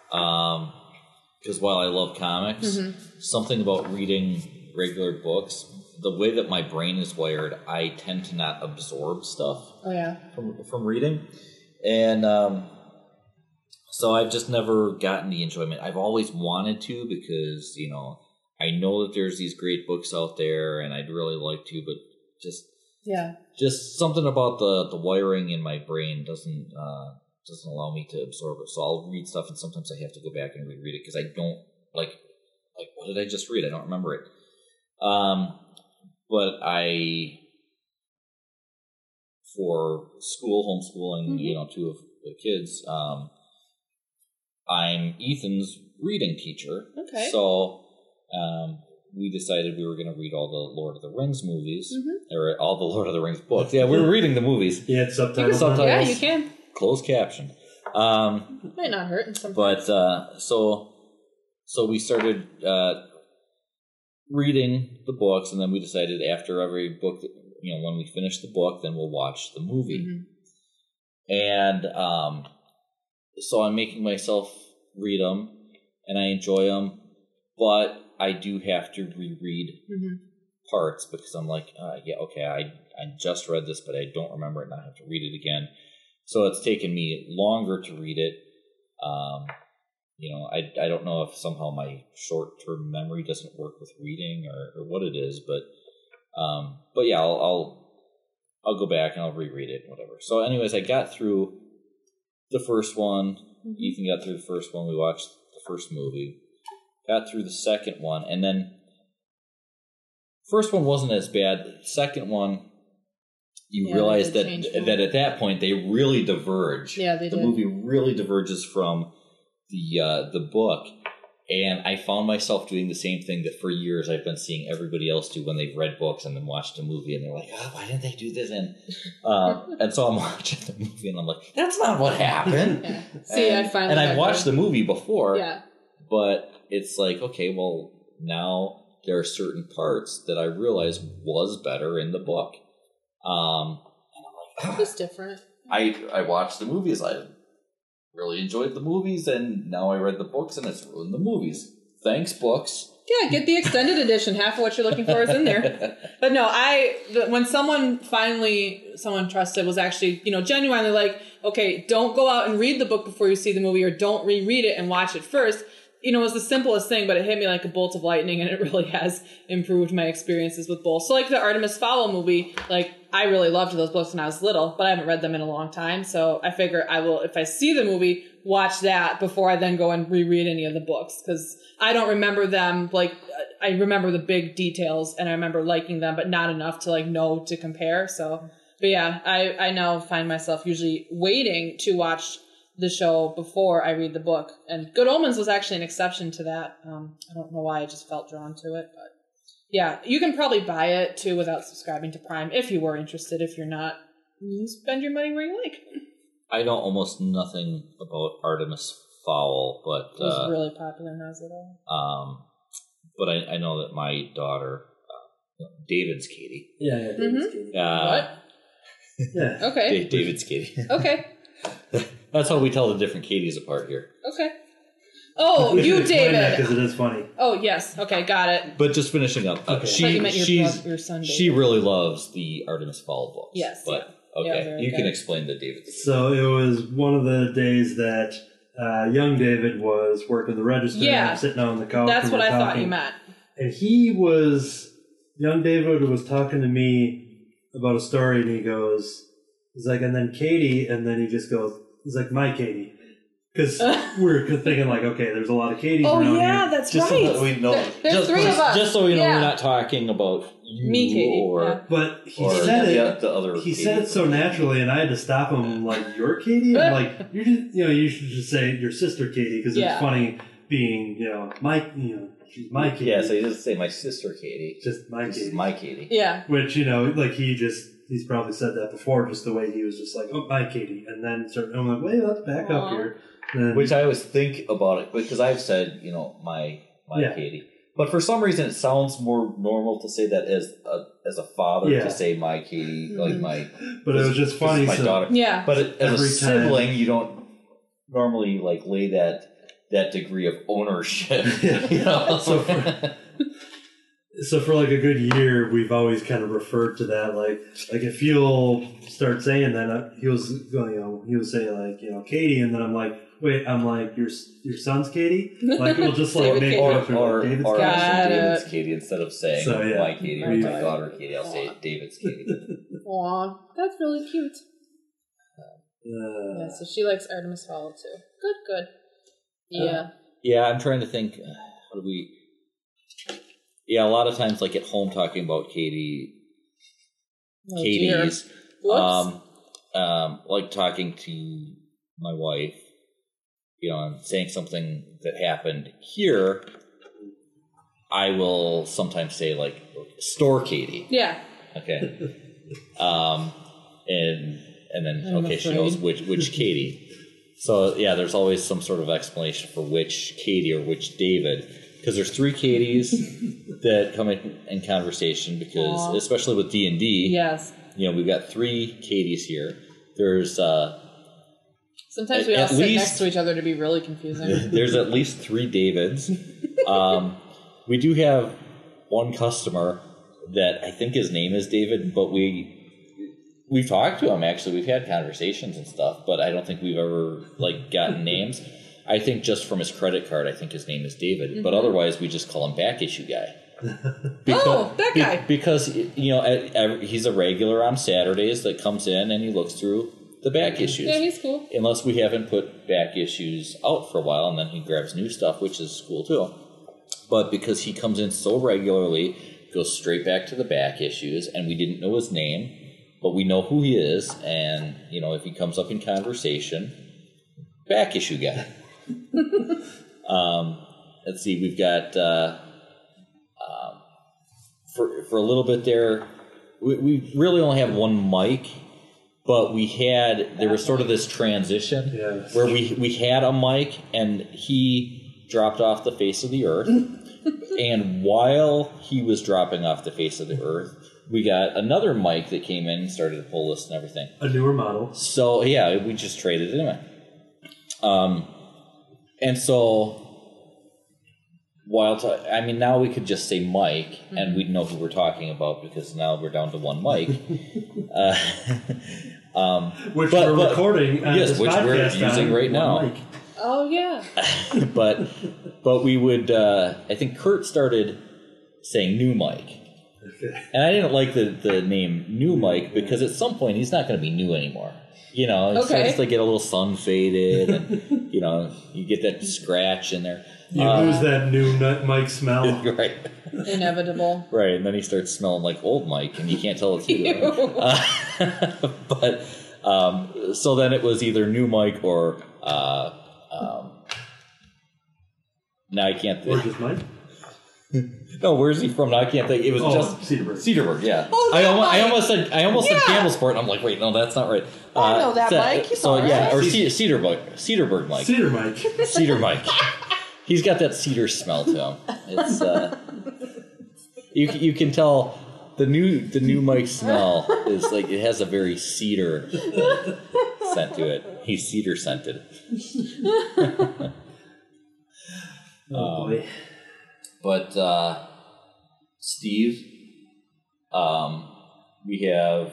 because while I love comics, something about reading regular books, the way that my brain is wired, I tend to not absorb stuff Oh yeah. from from reading, and um, so I've just never gotten the enjoyment. I've always wanted to because you know I know that there's these great books out there, and I'd really like to, but just Yeah. just something about the the wiring in my brain doesn't uh, doesn't allow me to absorb it. So I'll read stuff, and sometimes I have to go back and reread it because I don't like like what did I just read? I don't remember it. Um, but I for school homeschooling, you know, two of the kids. Um, I'm Ethan's reading teacher. Okay. So um, we decided we were going to read all the Lord of the Rings movies, Mhm. or all the Lord of the Rings books. Yeah, we were reading the movies, Yeah, it's subtitles. subtitles. Yeah, you can. closed caption. Um, Might not hurt in some. but uh, so so we started uh, reading the books, and then we decided after every book, that, you know, when we finish the book, then we'll watch the movie. Mhm. And um, so I'm making myself read them, and I enjoy them, but I do have to reread Mhm. parts because I'm like, uh, yeah, okay, I I just read this, but I don't remember it, and I have to read it again. So it's taken me longer to read it. Um, you know, I I don't know if somehow my short term memory doesn't work with reading or, or what it is, but um, but yeah, I'll, I'll I'll go back and I'll reread it, whatever. So, anyways, I got through the first one. Ethan got through the first one. We watched the first movie. Got through the second one, and then first one wasn't as bad. The second one, you Yeah, realize that that at that point they really diverge. Yeah, they the did. movie really diverges from the uh, the book, and I found myself doing the same thing that for years I've been seeing everybody else do when they've read books and then watched a movie, and they're like, "Oh, why didn't they do this?" And uh, and so I'm watching the movie, and I'm like, "That's not what happened." Yeah. See, and, I finally. and I got watched the movie before, Yeah. but it's like, okay, well, now there are certain parts that I realize was better in the book. Um, and I'm like, Just different. I I watched the movies. I really enjoyed the movies, and now I read the books, and it's ruined the movies. Thanks, books. Yeah, get the extended edition. Half of what you're looking for is in there. But no, I when someone finally someone trusted was actually you know genuinely like, okay, don't go out and read the book before you see the movie, or don't reread it and watch it first. You know, it was the simplest thing, but it hit me like a bolt of lightning, and it really has improved my experiences with both. So, like the Artemis Fowl movie, like I really loved those books when I was little, but I haven't read them in a long time. So I figure I will, if I see the movie, watch that before I then go and reread any of the books because I don't remember them. Like I remember the big details and I remember liking them, but not enough to like know to compare. So, but yeah, I I now find myself usually waiting to watch the show before I read the book. And Good Omens was actually an exception to that. Um, I don't know why I just felt drawn to it, but yeah, you can probably buy it too without subscribing to Prime if you were interested. If you're not, you spend your money where you like. I know almost nothing about Artemis Fowl, but It was uh, really popular when I was little. um, but I, I know that my daughter, uh, David's Katie. Yeah, yeah. David's Katie. Uh, what? Yeah. Okay. David's Katie. Okay. That's how we tell the different Katies apart here. Okay. Oh, you, David. Because it is funny. Oh, yes. Okay, got it. But just finishing up, uh, Okay. I thought she you meant your, she's bro- your son, David. she really loves the Artemis Fowl books. Yes, but Yeah, okay, very you can good. explain the David. So it was one of the days that uh, young David was working the register. Yeah. and sitting on the couch. That's and what we're I thought talking. you meant. And he was, young David was talking to me about a story, and he goes, he's like, and then Katie, and then he just goes, he's like, my Katie. Because we're thinking, like, okay, there's a lot of Katies Oh, around yeah, here. that's Just right. so that we know, There- there's just, three just, of us. just so we know, Yeah. we're not talking about you Me, Katie, or yeah. But he or said the, it. the other. He Katie. said it so naturally, and I had to stop him. Like, you're Katie? I'm like, you just, you know, you should just say your sister Katie because Yeah. it's funny being, you know, my, you know, she's my Katie. Yeah, so he doesn't say my sister Katie. just my This Katie. my Katie. Yeah. Which you know, like he just he's probably said that before, just the way he was just like, "Oh, my Katie," and then start, I'm like, "Wait, let's back up here." Then, Which I always think about it because I've said, you know, my my Yeah. Katie. But for some reason, it sounds more normal to say that as a as a father Yeah. to say my Katie, like my. but it was just funny. my so, daughter. Yeah. But it, as a Every time. sibling, you don't normally like lay that that degree of ownership. Yeah. you know? So for- so for like a good year, we've always kind of referred to that. Like, like if you'll start saying that, uh, he was going, you know, he would say like, you know, Katie, and then I'm like, wait, I'm like, your your son's Katie. Like, we'll just like make Katie. it or or, like David's or Katie. I say Got David's. Katie instead of saying So, yeah. my Katie or We- my daughter Katie. I'll say David's Katie. Aw, that's really cute. Uh, Yeah, so she likes Artemis Fowl too. Good, good. Yeah. Yeah, I'm trying to think. uh, How do we? Yeah, a lot of times, like at home, talking about Katie, Oh. Katie's, um, um, like talking to my wife, you know, and saying something that happened here. I will sometimes say like store Katie. Yeah. Okay. Um, and and then I'm okay, she knows which which Katie. So yeah, there's always some sort of explanation for which Katie or which David, because there's three Katies that come in, in conversation. Because Aw. especially with D and D, Yes. you know we've got three Katies here. There's uh, Sometimes At- we all sit least- next to each other to be really confusing. there's at least three Davids. Um, we do have one customer that I think his name is David, but we we've talked to him actually. We've had conversations and stuff, but I don't think we've ever like gotten names. I think just from his credit card, I think his name is David, but mm-hmm. otherwise we just call him back issue guy. Oh, that be- guy. because you know at, at, he's a regular on Saturdays that comes in and he looks through the back mm-hmm. issues yeah, he's cool. unless we haven't put back issues out for a while and then he grabs new stuff which is cool too but because he comes in so regularly goes straight back to the back issues and we didn't know his name but we know who he is and you know if he comes up in conversation back issue guy um, let's see we've got uh, um, for, for a little bit there we, we really only have one mic but we had there was sort of this transition Yes. where we we had a mic and he dropped off the face of the earth and while he was dropping off the face of the earth we got another mic that came in and started to pull this and everything A newer model. so yeah we just traded it in um and so while ta- I mean now we could just say Mike and we'd know who we're talking about because now we're down to one mic uh, um, Which But- we're but- recording yes, this which we're using right now. mic. Oh yeah. but but we would uh, I think Kurt started saying new Mike Okay. and I didn't like the, the name new Mike because at some point he's not going to be new anymore you know it Okay. starts to get a little sun faded and you know you get that scratch in there You Uh, lose that new nut mic smell. right Inevitable. right and then he starts smelling like old Mike and you can't tell it's you Ew. uh, but um, so then it was either new Mike or uh, um, now I can't Or think. just Mike. No, where's he from? Now I can't think. It was Oh, just Cedarburg. Cedarburg, yeah. Oh, I, that almost, I Mike. almost said I almost Yeah. said Campbellsport, and I'm like, wait, no, that's not right. Uh, I know that so, Mike. He's So all yeah, right. or Ce- Cedarburg, Cedarburg Mike, Cedar Mike. Cedar Mike. He's got that cedar smell to him. It's uh, you c- you can tell the new the new Mike smell is like it has a very cedar scent to it. He's cedar scented. Oh boy. But uh, Steve, um, we have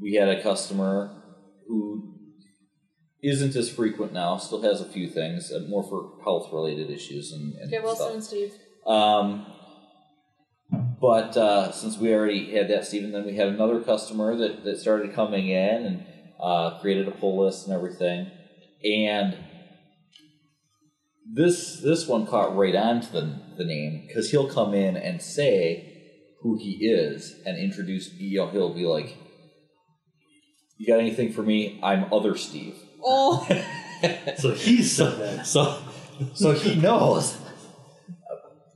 we had a customer who isn't as frequent now. Still has a few things, uh, more for health related issues and, and Okay, well stuff. Steve. Um, but uh, since we already had that, Stephen, then we had another customer that, that started coming in and uh, created a pull list and everything. And this this one caught right on to the, the name because he'll come in and say who he is and introduce you know he'll be like you got anything for me? I'm other steve. Oh, So he's said that. so so he knows.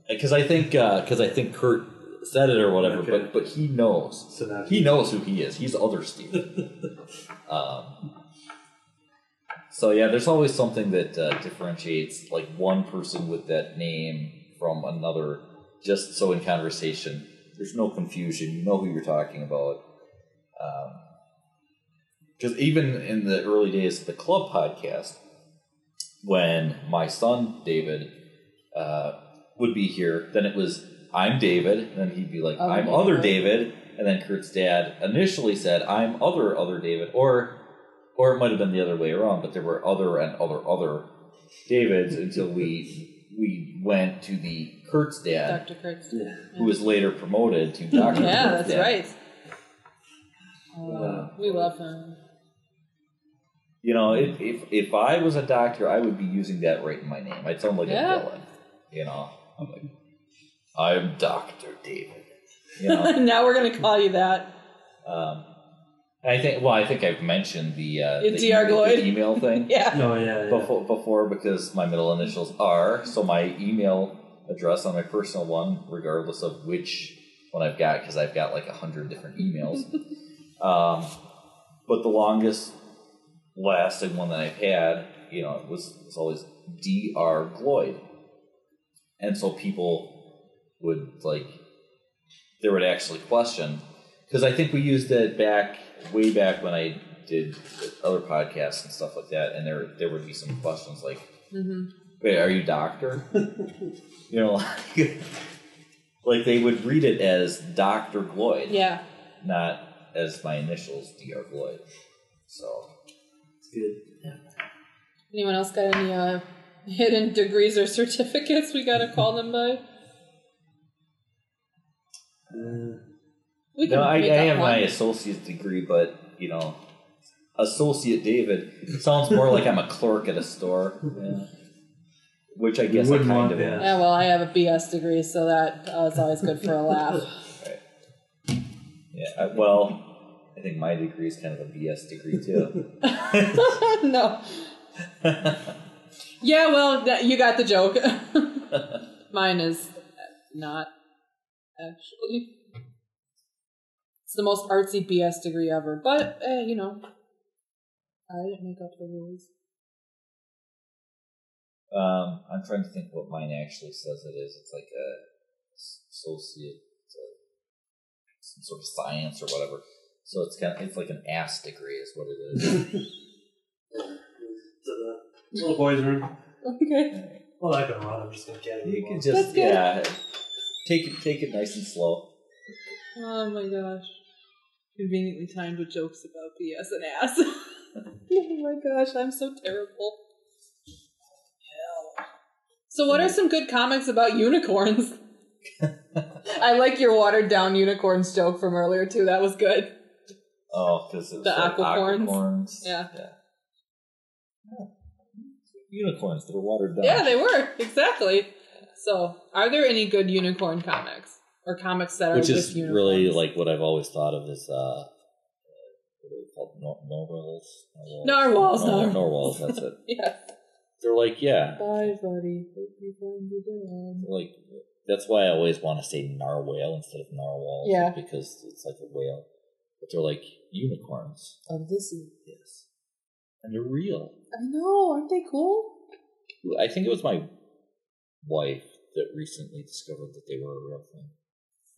Because i think because i think kurt said it or whatever Okay. but but he knows. So now he knows who he is. He's other steve. Um, so yeah there's always something that uh, differentiates like one person with that name from another just so in conversation. There's no confusion. You know who you're talking about. Because even in the early days of the club podcast when my son david uh, would be here then it was i'm david and then he'd be like Other i'm other david and then kurt's dad initially said i'm other other david or or it might have been the other way around but there were other and other other davids until we we went to the kurt's dad Dr. Kurtz. who was later promoted to dr Yeah, Kurt's that's dad. right. Oh, we love him. You know, if, if if I was a doctor, I would be using that right in my name. I'd sound like Yeah. a villain. You know, I'm like, I'm Doctor David. You know, now we're gonna call you that. um, I think. Well, I think I've mentioned the uh, the, DR email, Gloyd. the email thing Yeah. No, yeah, yeah. before before because my middle initials are. So my email address on my personal one, regardless of which one I've got, because I've got like a hundred different emails. um, but the longest lasting one that I've had, you know, was was always Dr. Gloyd, and so people would like they would actually question because I think we used it back way back when I did other podcasts and stuff like that, and there there would be some questions like, "Wait, are you doctor?" you know, like, like they would read it as Doctor Gloyd, Yeah. not as my initials, Dr. Gloyd. So It's good. Anyone else got any uh, hidden degrees or certificates we gotta call them by? We can no, I, I make up have my associate's degree, but you know, associate David sounds more like I'm a clerk at a store, yeah. which I guess I kind of that. am. Yeah, well, I have a BS degree, so that uh, is always good for a laugh. Yeah, I, well, I think my degree is kind of a BS degree too. no. Yeah, well, that, you got the joke. Mine is not, actually. It's the most artsy BS degree ever, but, eh, you know, I didn't make up the rules. um, I'm trying to think what mine actually says it is. It's like a associate, uh, some sort of science or whatever. So it's kind of it's like an ass degree is what it is. to the little boys' room. Okay. Well, I can run. I'm just gonna get it. you can That's just good. yeah, take it take it nice and slow. Oh my gosh. Conveniently timed with jokes about BS and ass. oh my gosh, I'm so terrible. Hell. So, what are some good comics about unicorns? I like your watered down unicorns joke from earlier too. That was good. Oh, because The like aquacorns? aquacorns. Yeah. yeah. Unicorns that are watered down. Yeah, they were exactly. So, are there any good unicorn comics or comics that are which with is really like what I've always thought of as uh, what are they called? Nor- Norwals. Narwhals, narwhals. Narwhals. That's it. yeah. They're like yeah, Bye, buddy. Hope you find you dead. they're like that's why I always want to say narwhal instead of narwhal. Yeah. because it's like a whale, but they're like unicorns. Of the sea. Yes, and they're real. I know, aren't they cool? I think it was my wife that recently discovered that they were a real thing.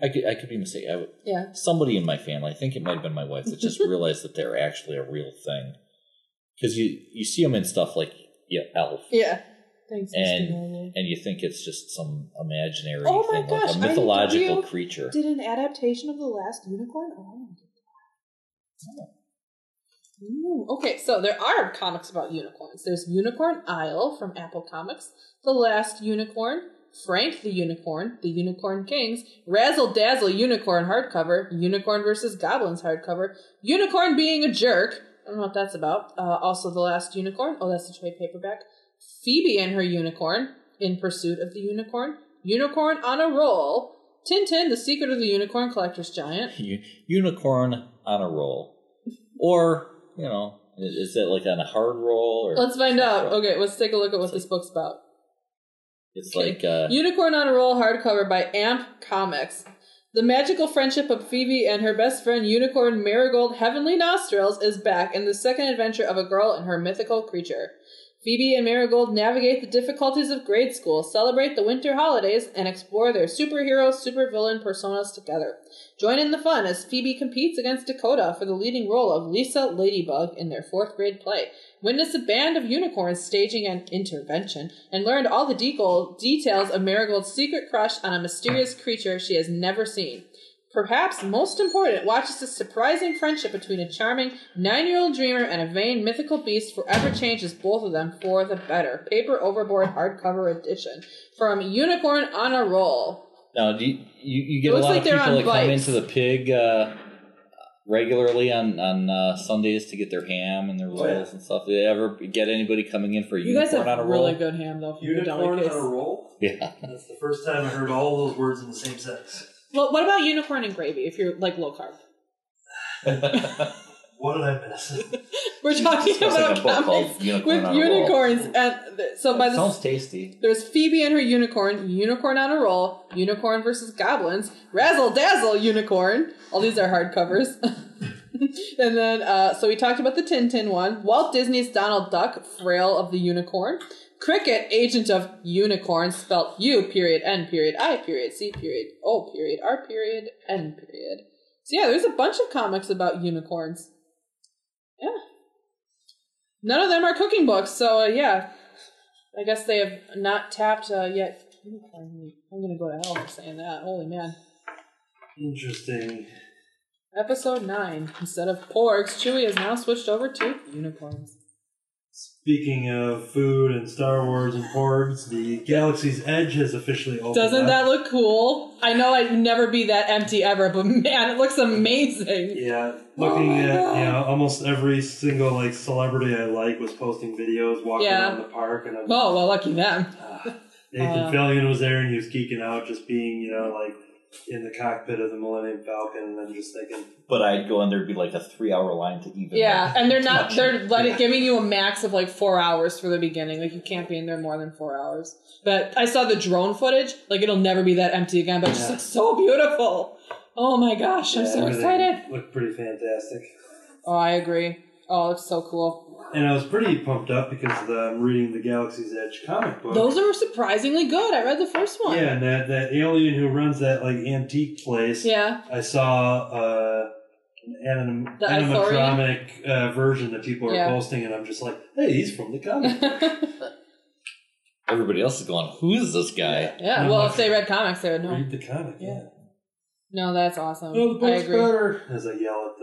I could I could be mistaken. I would, Yeah. somebody in my family, I think it might have been my wife, that just realized that they're actually a real thing. Because you you see them in stuff like yeah, Elf, Yeah. Thanks, And- and you think it's just some imaginary Oh thing, gosh, like a mythological IDW creature. Did an adaptation of The Last Unicorn? Oh Ooh, okay, so there are comics about unicorns. There's Unicorn Isle from Apple Comics, The Last Unicorn, Frank the Unicorn, The Unicorn Kings, Razzle Dazzle Unicorn hardcover, Unicorn vs. Goblins hardcover, Unicorn being a jerk. I don't know what that's about. Uh, also, The Last Unicorn. Oh, that's the trade paperback. Phoebe and her unicorn, In Pursuit of the Unicorn, Unicorn on a Roll, Tintin, The Secret of the Unicorn Collector's Giant. Unicorn on a roll, or you know, is it like on a hard roll? Or Let's find out. Okay, let's take a look at what this book's about. It's like uh, Unicorn on a Roll hardcover by Amp Comics. The magical friendship of Phoebe and her best friend Unicorn Marigold Heavenly Nostrils is back in the second adventure of a girl and her mythical creature. Phoebe and Marigold navigate the difficulties of grade school, celebrate the winter holidays, and explore their superhero supervillain personas together. Join in the fun as Phoebe competes against Dakota for the leading role of Lisa Ladybug in their fourth grade play. Witness a band of unicorns staging an intervention and learn all the deco- details of Marigold's secret crush on a mysterious creature she has never seen. Perhaps most important, watches the surprising friendship between a charming nine-year-old dreamer and a vain mythical beast forever changes both of them for the better. Paper Overboard hardcover edition from Unicorn on a Roll. now. Do you, you, you get a lot like of people on that come into the pig uh, regularly on on uh, Sundays to get their ham and their Oh, yeah. rolls and stuff. Do they ever get anybody coming in for a You guys unicorn have on a roll? really good ham though. from your Unicorn on a roll. Yeah. That's the first time I heard all those words in the same sentence. Well, what about unicorn and gravy if you're like low carb? What did I miss? We're talking Sounds like about a book comics with on a Roll. unicorns, and th- so by the Sounds tasty. There's Phoebe and her unicorn, Unicorn on a Roll, Unicorn versus Goblins, Razzle Dazzle Unicorn. All these are hardcovers. and then, uh, so we talked about the Tintin one, Walt Disney's Donald Duck, Frail of the Unicorn, Cricket, Agent of unicorns, spelled U period N period I period C period O period R period N period. So yeah, there's a bunch of comics about unicorns. Yeah. None of them are cooking books, so uh, yeah, I guess they have not tapped uh, yet. Unicorn meat. I'm gonna go to hell for saying that. Holy man. Interesting. Episode 9. Instead of porgs, Chewie has now switched over to unicorns. Speaking of food and Star Wars and porgs, the Galaxy's Edge has officially opened. Doesn't up. that look cool? I know I'd never be that empty ever, but man, it looks amazing. Yeah, looking Oh at God. you know almost every single like celebrity I like was posting videos walking Yeah. around the park, and I'm, Oh, well, lucky them. Nathan Uh. Fillion was there and he was geeking out, just being you know like in the cockpit of the Millennium Falcon, and I'm just thinking, But I'd go and there'd be like a three hour line to even. Yeah, and they're not, touch they're it. letting, giving you a max of like four hours for the beginning. Like, you can't be in there more than four hours. But I saw the drone footage. Like, it'll never be that empty again, but it just Yeah. looks so beautiful. Oh my gosh, I'm yeah, so excited. Looked pretty fantastic. Oh, I agree. Oh, it's so cool. And I was pretty pumped up because the, I'm reading the Galaxy's Edge comic book. Those are surprisingly good. I read the first one. yeah, and that, that alien who runs that like antique place. Yeah. I saw uh, an anim- The animatronic uh, version that people are Yeah. posting, and I'm just like, hey, he's from the comic. book. Everybody else is going, who is this guy? yeah. And Well, if they read comics, they would know. read the comic. Yeah. Yeah. No, that's awesome. Oh, the I book's agree. better. As I yell at the animatronic.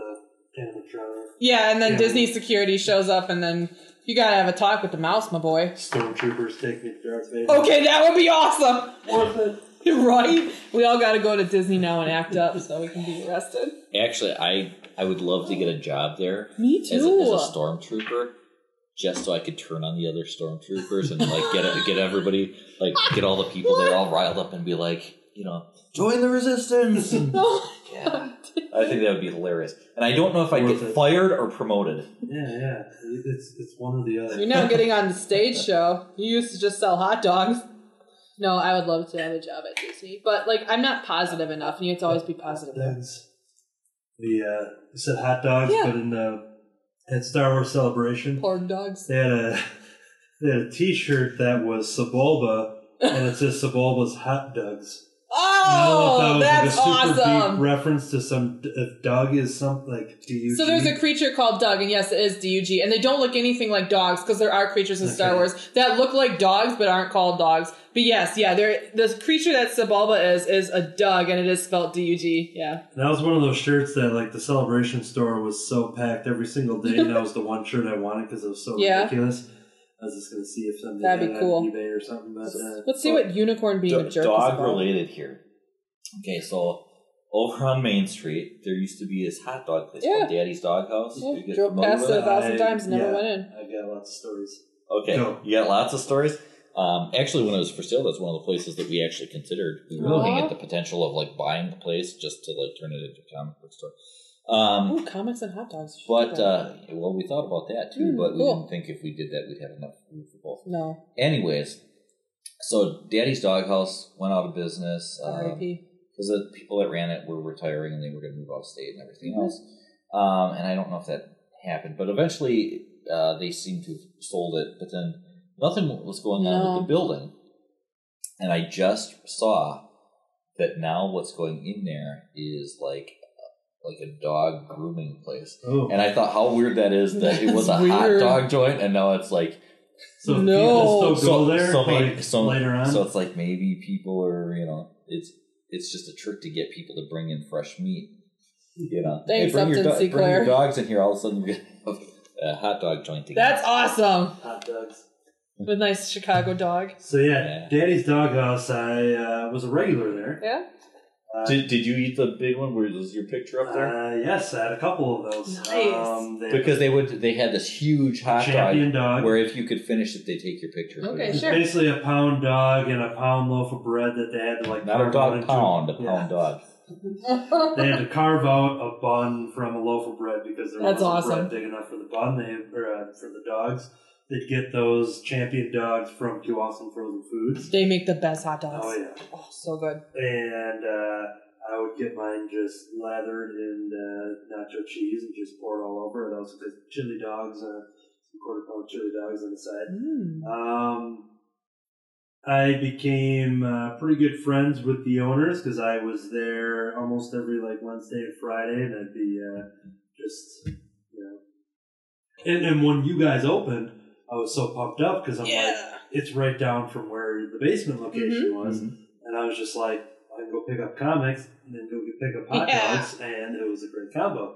Yeah, and then Yeah. Disney security shows up, and then you gotta have a talk with the mouse, my boy. Stormtroopers take me to Darth Vader. Okay, that would be awesome. Worth it. right? We all gotta go to Disney now and act up so we can be arrested. Actually, I I would love to get a job there Me as a, as a stormtrooper, just so I could turn on the other stormtroopers and like get it, get everybody like get all the people there all riled up and be like, you know, join the resistance. And, yeah, I think that would be hilarious. And I don't know if I Worth get it. fired or promoted. Yeah, yeah. It's it's one or the other. You're now getting on the stage show. You used to just sell hot dogs. No, I would love to have a job at Disney, but like I'm not positive enough, and you have to always be positive. That's the uh, you said hot dogs, Yeah. but in the at Star Wars Celebration, Porn dogs. they had a they had a T-shirt that was Sebulba, and it says Sebulba's hot dogs. Oh, And I don't know if that's like awesome. reference to some if Dug is something like you? So there's a creature called Dug, and yes, it is DUG, and they don't look anything like dogs because there are creatures in Star Wars that look like dogs but aren't called dogs. But yes, yeah, there the creature that Sebulba is is a Dug, and it is spelled D-U-G. Yeah, That was one of those shirts that like the celebration store was so packed every single day. and that was the one shirt I wanted because it was so Yeah. ridiculous. I was just gonna see if somebody That'd be cool. on eBay or something. But uh, let's see what unicorn being a Do- jerk is dog about. related here. Okay, so over on Main Street, there used to be this hot dog place Yeah. called Daddy's Dog House. Yeah, You get drove familiar past with it a it? thousand I- times, never yeah, went in. I've got lots of stories. Okay, Go. you got lots of stories. Um, actually, when it was for sale, that's one of the places that we actually considered. We were looking Aw. at the potential of like buying the place just to like turn it into a comic book store. Um, Ooh, comics and hot dogs. but uh, well, we thought about that too, Mm, but we cool. didn't think if we did that we'd have enough room for both. no, Anyways, so Daddy's Doghouse went out of business. Um, because the people that ran it were retiring and they were going to move out of state and everything Mhm. else. Um, and I don't know if that happened, but eventually uh, they seemed to have sold it. But then nothing was going on No. with the building, and I just saw that now what's going in there is like like a dog grooming place. Oh, And I thought how weird that is that it was a That's hot dog joint, and now it's like so No. people still go so, there so, like, maybe, so, later on. so it's like maybe people are, you know, it's it's just a trick to get people to bring in fresh meat. You know, Thanks, bring, your Upton bring your dogs in here. All of a sudden, you're gonna have a hot dog joint together. That's awesome. hot dogs. With nice Chicago dog. So yeah, Daddy's Doghouse. I uh, was a regular there. Yeah. Uh, Did, did you eat the big one? Where was your picture up there? uh, yes, I had a couple of those. Nice. Um, they because they would they had this huge hot champion dog dog. where if you could finish it, they take your picture. Okay, It's sure. basically a pound dog and a pound loaf of bread that they had to like Not a carve out dog pound, a pound Yeah. dog. they had to carve out a bun from a loaf of bread because there That's wasn't awesome. bread big enough for the bun. They or uh, for the dogs. They'd get those champion dogs from Awesome Frozen Foods. They make the best hot dogs. Oh yeah. Oh, so good. and uh, I would get mine just lathered in uh, nacho cheese and just pour it all over. And also get chili dogs, uh, some quarter pound chili dogs on the side. Mm. Um, I became uh, pretty good friends with the owners because I was there almost every like Wednesday and Friday, and I'd be uh, just you know. And, and when you guys opened, I was so pumped up because I'm like, it's right down from where the basement location was, and I was just like, I can go pick up comics and then go get pick up hot Yeah. dogs, and it was a great combo.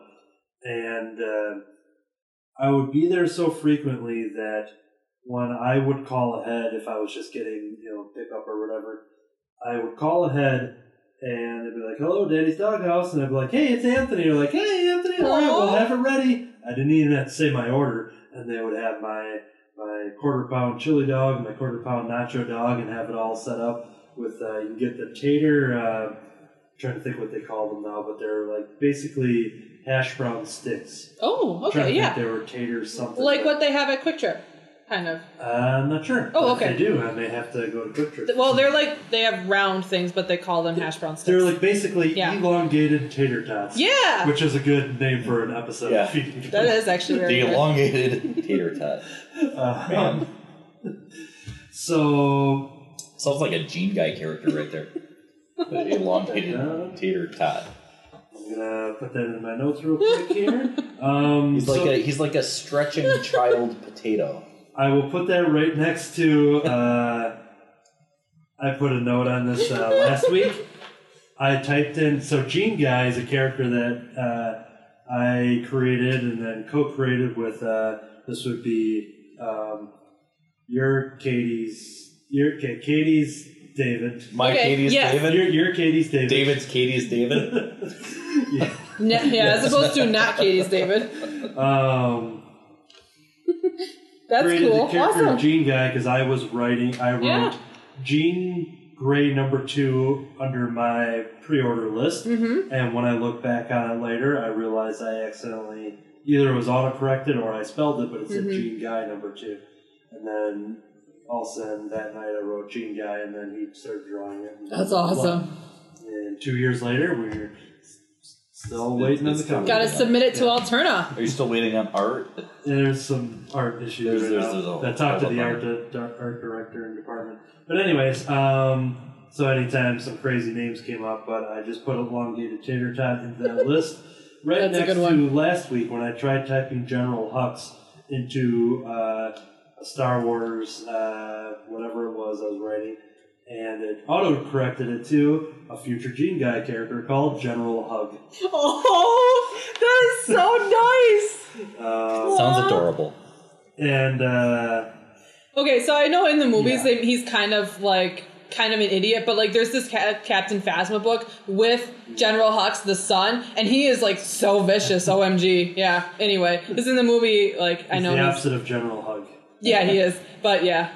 And uh, I would be there so frequently that when I would call ahead, if I was just getting you know pick up or whatever, I would call ahead. And they'd be like, "Hello, Daddy's Doghouse," and I'd be like, "Hey, it's Anthony." They're like, "Hey, Anthony, all right, we'll have it ready." I didn't even have to say my order, and they would have my my quarter pound chili dog, my quarter pound nacho dog, and have it all set up with uh, you can get the tater. Uh, I'm trying to think what they call them now, but they're like basically hash brown sticks. Oh, okay, yeah. they were taters something. Like but- what they have at Kwik Trip, kind of. Uh, I'm not sure. Oh, If okay. They do, and they have to go to Kwik Trip. Well, they're like they have round things, but they call them hash brown sticks. They're like basically Yeah. elongated tater tots. yeah, Which is a good name for an episode Yeah. of Feeding that is actually very The good. elongated tater tot. Uh, Man. so Sounds like a Gene Guy character right there. The elongated tater tot. I'm gonna put that in my notes real quick here. Um, He's like so a he's like a stretching child potato. I will put that right next to. Uh, I put a note on this uh, last week. I typed in so Gene Guy is a character that uh, I created and then co-created with. Uh, this would be um, your Katie's. Your okay, Katie's David. My Okay, Katie's yes. David. Your, your Katie's David. David's Katie's David. yeah. Ne- yeah, as opposed to not Katie's David. Um, That's created cool. the character Awesome. of Gene Guy because I was writing. I wrote Yeah. Jean Grey number two under my pre-order list, Mm-hmm. and when I look back on it later, I realized I accidentally either it was auto-corrected or I spelled it, but it said Mhm. Gene Guy number two, and then all of a sudden that night I wrote Gene Guy, and then he started drawing it. That's awesome. And two years later, we're still It's- waiting on the cover. Got to submit it to Alterna. Are you still waiting on art? There's some art issues There's- right there's- now. there's a- that talk to the there's art, a- art art director and department. But anyways, um, so anytime some crazy names came up, but I just put elongated tater tot into that list. Right That's a next good one. to last week when I tried typing General Hux into uh, Star Wars, uh, whatever it was I was writing, and it auto corrected it to a future Gene Guy character called General Hug. Oh, that is so nice. Uh, Sounds adorable. and uh, Okay, so I know in the movies Yeah. they, he's kind of like kind of an idiot, but like there's this Ca- Captain Phasma book with General Hux, the son, and he is like so vicious. Omg, yeah. Anyway, this in the movie. Like I he's know the he's opposite of General Hug. yeah he is, but yeah.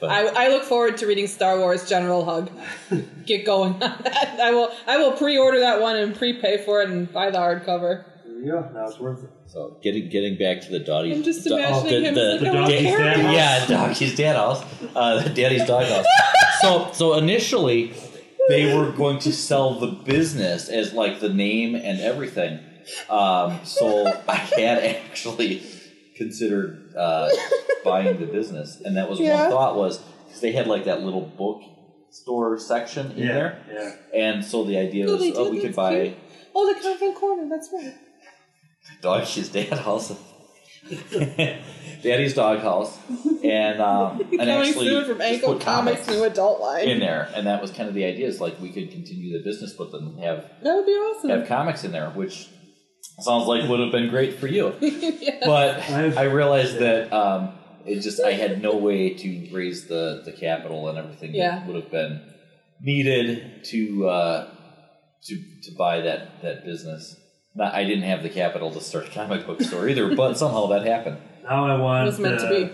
But- I, I look forward to reading Star Wars General Hug. Get going on that. I will I will pre-order that one and prepay for it and buy the hardcover. There you go. Now it's worth it. So getting getting back to the doggy. I'm just do- imagining the- him the- the like a doggy's dad carrot. house. yeah, doggy's dad house, uh, daddy's doghouse. so so initially, they were going to sell the business as like the name and everything. Um, so I had actually considered uh, buying the business, and that was Yeah. one thought was because they had like that little book store section in Yeah, there, yeah. and so the idea Oh, was they oh, did? we could That's buy. cute. Oh, the Convent Corner. That's right. Doggy's dad house. Daddy's dog house, and um, and Coming actually soon from just Ankle put Comics new adult line. in there, and that was kind of the idea. Is like we could continue the business, but then have That would be awesome. have comics in there, which sounds like would have been great for you. Yeah. But I've- I realized that um, it just I had no way to raise the the capital and everything Yeah. that would have been needed to uh, to to buy that that business. Not, I didn't have the capital to start a comic book store either, but somehow that happened. Now I want. It was meant to uh, be.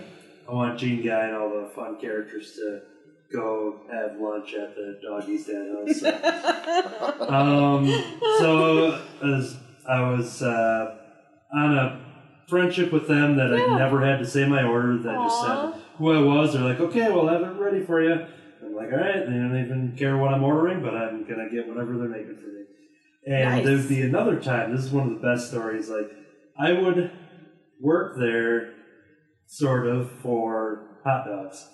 I want Gene Guy and all the fun characters to go have lunch at the doggy's dad house. So. um, so as I was uh, on a friendship with them that Yeah. I never had to say my order. That just said who I was. They're like, okay, we'll have it ready for you. I'm like, all right. They don't even care what I'm ordering, but I'm gonna get whatever they're making for me. And Nice. there would be another time. This is one of the best stories. Like I would work there, sort of for hot dogs.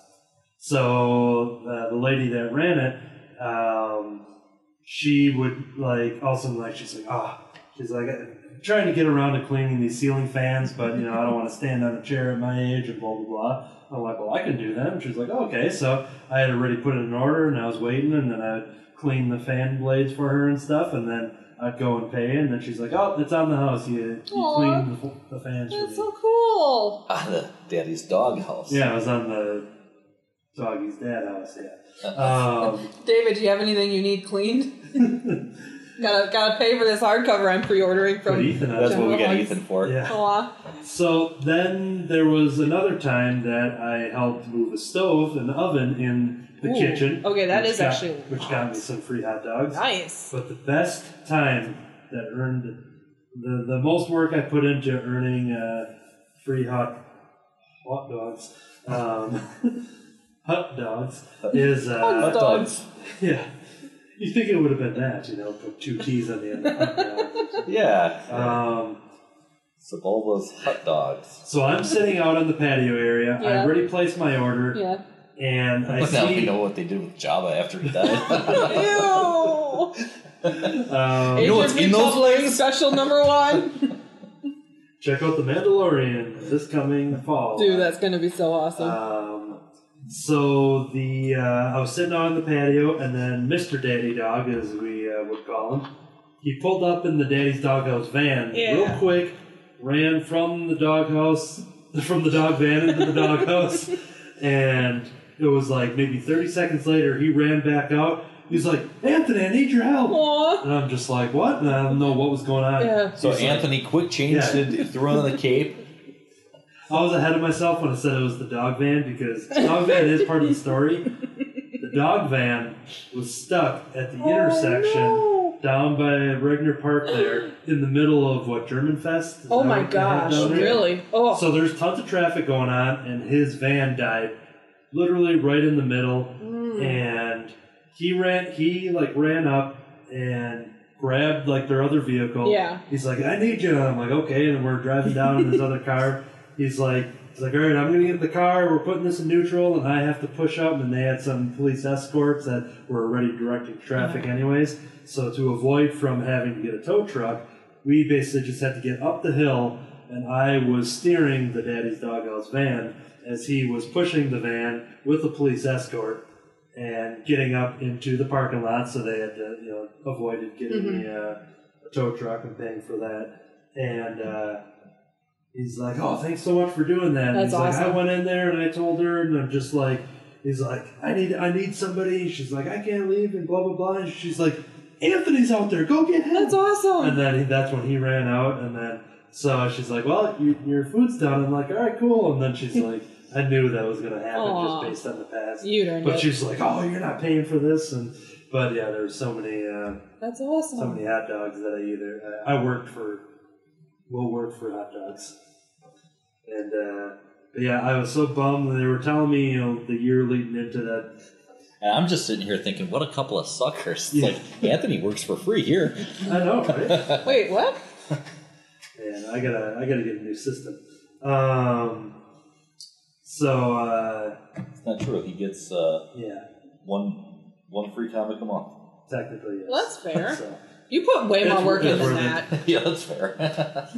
So uh, the lady that ran it, um, she would like also like she's like ah she's like I'm trying to get around to cleaning these ceiling fans, but you know I don't want to stand on a chair at my age and blah blah blah. I'm like, well, I can do that. She's like, okay. So I had already put in an order, and I was waiting, and then I'd clean the fan blades for her and stuff, and then I'd go and pay, and then she's like, oh, it's on the house. You, you Aw. clean the, the fans for That's me. so cool. Ah, the daddy's doghouse. Yeah, I was on the doggy's dad house. Yeah. Um, David, do you have anything you need cleaned? gotta gotta pay for this hardcover I'm pre-ordering but from. Ethan, That's what we got Ethan for. Yeah. Aw. So then there was another time that I helped move a stove and oven in the Ooh. kitchen. Okay, that which is got- actually- which got me some free hot dogs. Nice. But the best time that earned the the most work I put into earning uh, free hot hot dogs, um, hot dogs is uh, Hot dogs. yeah. You think it would have been that, you know, put two T's on the end of hot dog. Yeah. Um, Sebulba's hot dogs. so I'm sitting out on the patio area. Yeah. I already placed my order, Yeah. and I But now we know what they did with Jabba after he died. Ew. Um, You know what's in those Republic things? Special number one. check out the Mandalorian this coming fall. Dude, that's gonna be so awesome. Um, so the uh, I was sitting out on the patio, and then Mr. Daddy Dog, as we uh, would call him, he pulled up in the Daddy's Doghouse van Yeah. real quick, ran from the doghouse, from the dog van into the doghouse, and it was like maybe 30 seconds later, he ran back out. He's like, Anthony, I need your help. Aw. And I'm just like, what? And I don't know what was going on. Yeah. so He's like- Anthony quick changed Yeah. it, threw on the cape. I was ahead of myself when I said it was the dog van because dog van is part of the story. The dog van was stuck at the intersection Oh, no. down by Regner Park there in the middle of what German Fest. Oh my what they have gosh, really? Oh. So there's tons of traffic going on, and his van died literally right in the middle. Mm. And he ran, he like ran up and grabbed like their other vehicle. Yeah. He's like, I need you. And I'm like, okay. And we're driving down in his other car. He's like, he's like, all right, I'm gonna get in the car. We're putting this in neutral, and I have to push up. And they had some police escorts that were already directing traffic, anyways. So to avoid from having to get a tow truck, we basically just had to get up the hill, and I was steering the Daddy's Doghouse van as he was pushing the van with the police escort and getting up into the parking lot. So they had to, you know, avoided getting Mhm. the, uh, tow truck and paying for that. And uh, he's like, "Oh, thanks so much for doing that." That's he's like, "I went in there and I told her, and I'm just like." He's like, I need, I need somebody. She's like, I can't leave, and blah blah blah. And she's like, Anthony's out there. Go get him. That's awesome. And then he, that's when he ran out, and then so she's like, "Well, you, your food's done." I'm like, "All right, cool." And then she's like, "I knew that was gonna happen Aw. just based on the past." You don't But she's like, "Oh, you're not paying for this," and but yeah, there's so many, uh, That's awesome. so many hot dogs that I either I, I worked for, will work for hot dogs, and uh, yeah, I was so bummed when they were telling me, you know, the year leading into that. And I'm just sitting here thinking, what a couple of suckers. It's Yeah. like, Anthony works for free here. I know, right? Wait, what? Man, I gotta I gotta get a new system. Um, so uh, It's not true. He gets uh, yeah, one one free comic a month. technically yes. Well, that's fair. So, You put way more work in that's than that. yeah, that's fair.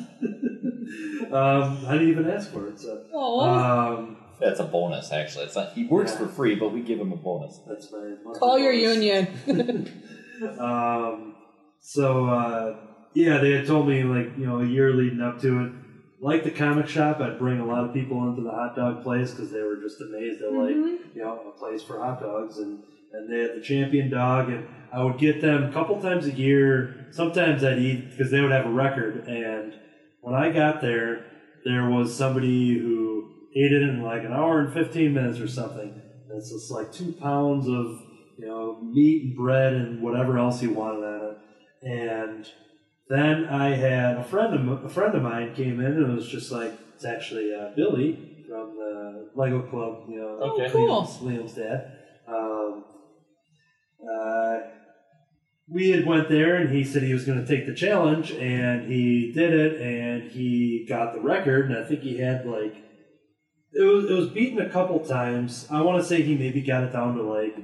um, I didn't even ask for it. So Oh, um, that's a bonus, actually. It's not. He works Yeah. for free, but we give him a bonus. that's my monthly call your bonus. union. Um, so uh, yeah, they had told me like you know a year leading up to it, like the comic shop, I'd bring a lot of people into the hot dog place because they were just amazed at like Mhm. you know a place for hot dogs and and they had the champion dog and I would get them a couple times a year. Sometimes I'd eat because they would have a record and when I got there, there was somebody who ate it in like an hour and fifteen minutes or something. And it's just like two pounds of you know meat and bread and whatever else you wanted on it. And then I had a friend of a friend of mine came in and it was just like it's actually uh, Billy from the Lego Club. You know, Okay. cool. Liam's, Liam's dad. Um, uh, we had went there and he said he was going to take the challenge and he did it and he got the record and I think he had like it was it was beaten a couple times. I want to say he maybe got it down to like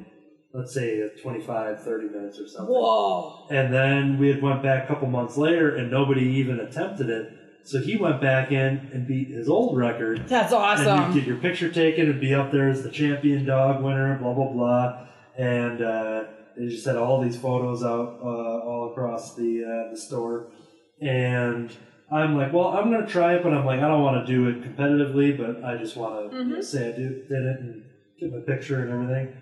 let's say 25 30 minutes or something. Whoa. And then we had went back a couple months later and nobody even attempted it. So he went back in and beat his old record That's and awesome. you get your picture taken and be up there as the champion dog winner, blah blah blah, and uh, they just had all these photos out uh, all across the uh, the store, and I'm like, well, I'm gonna try it, but I'm like, I don't want to do it competitively, but I just want to Mhm. say I do, did it and get my picture and everything.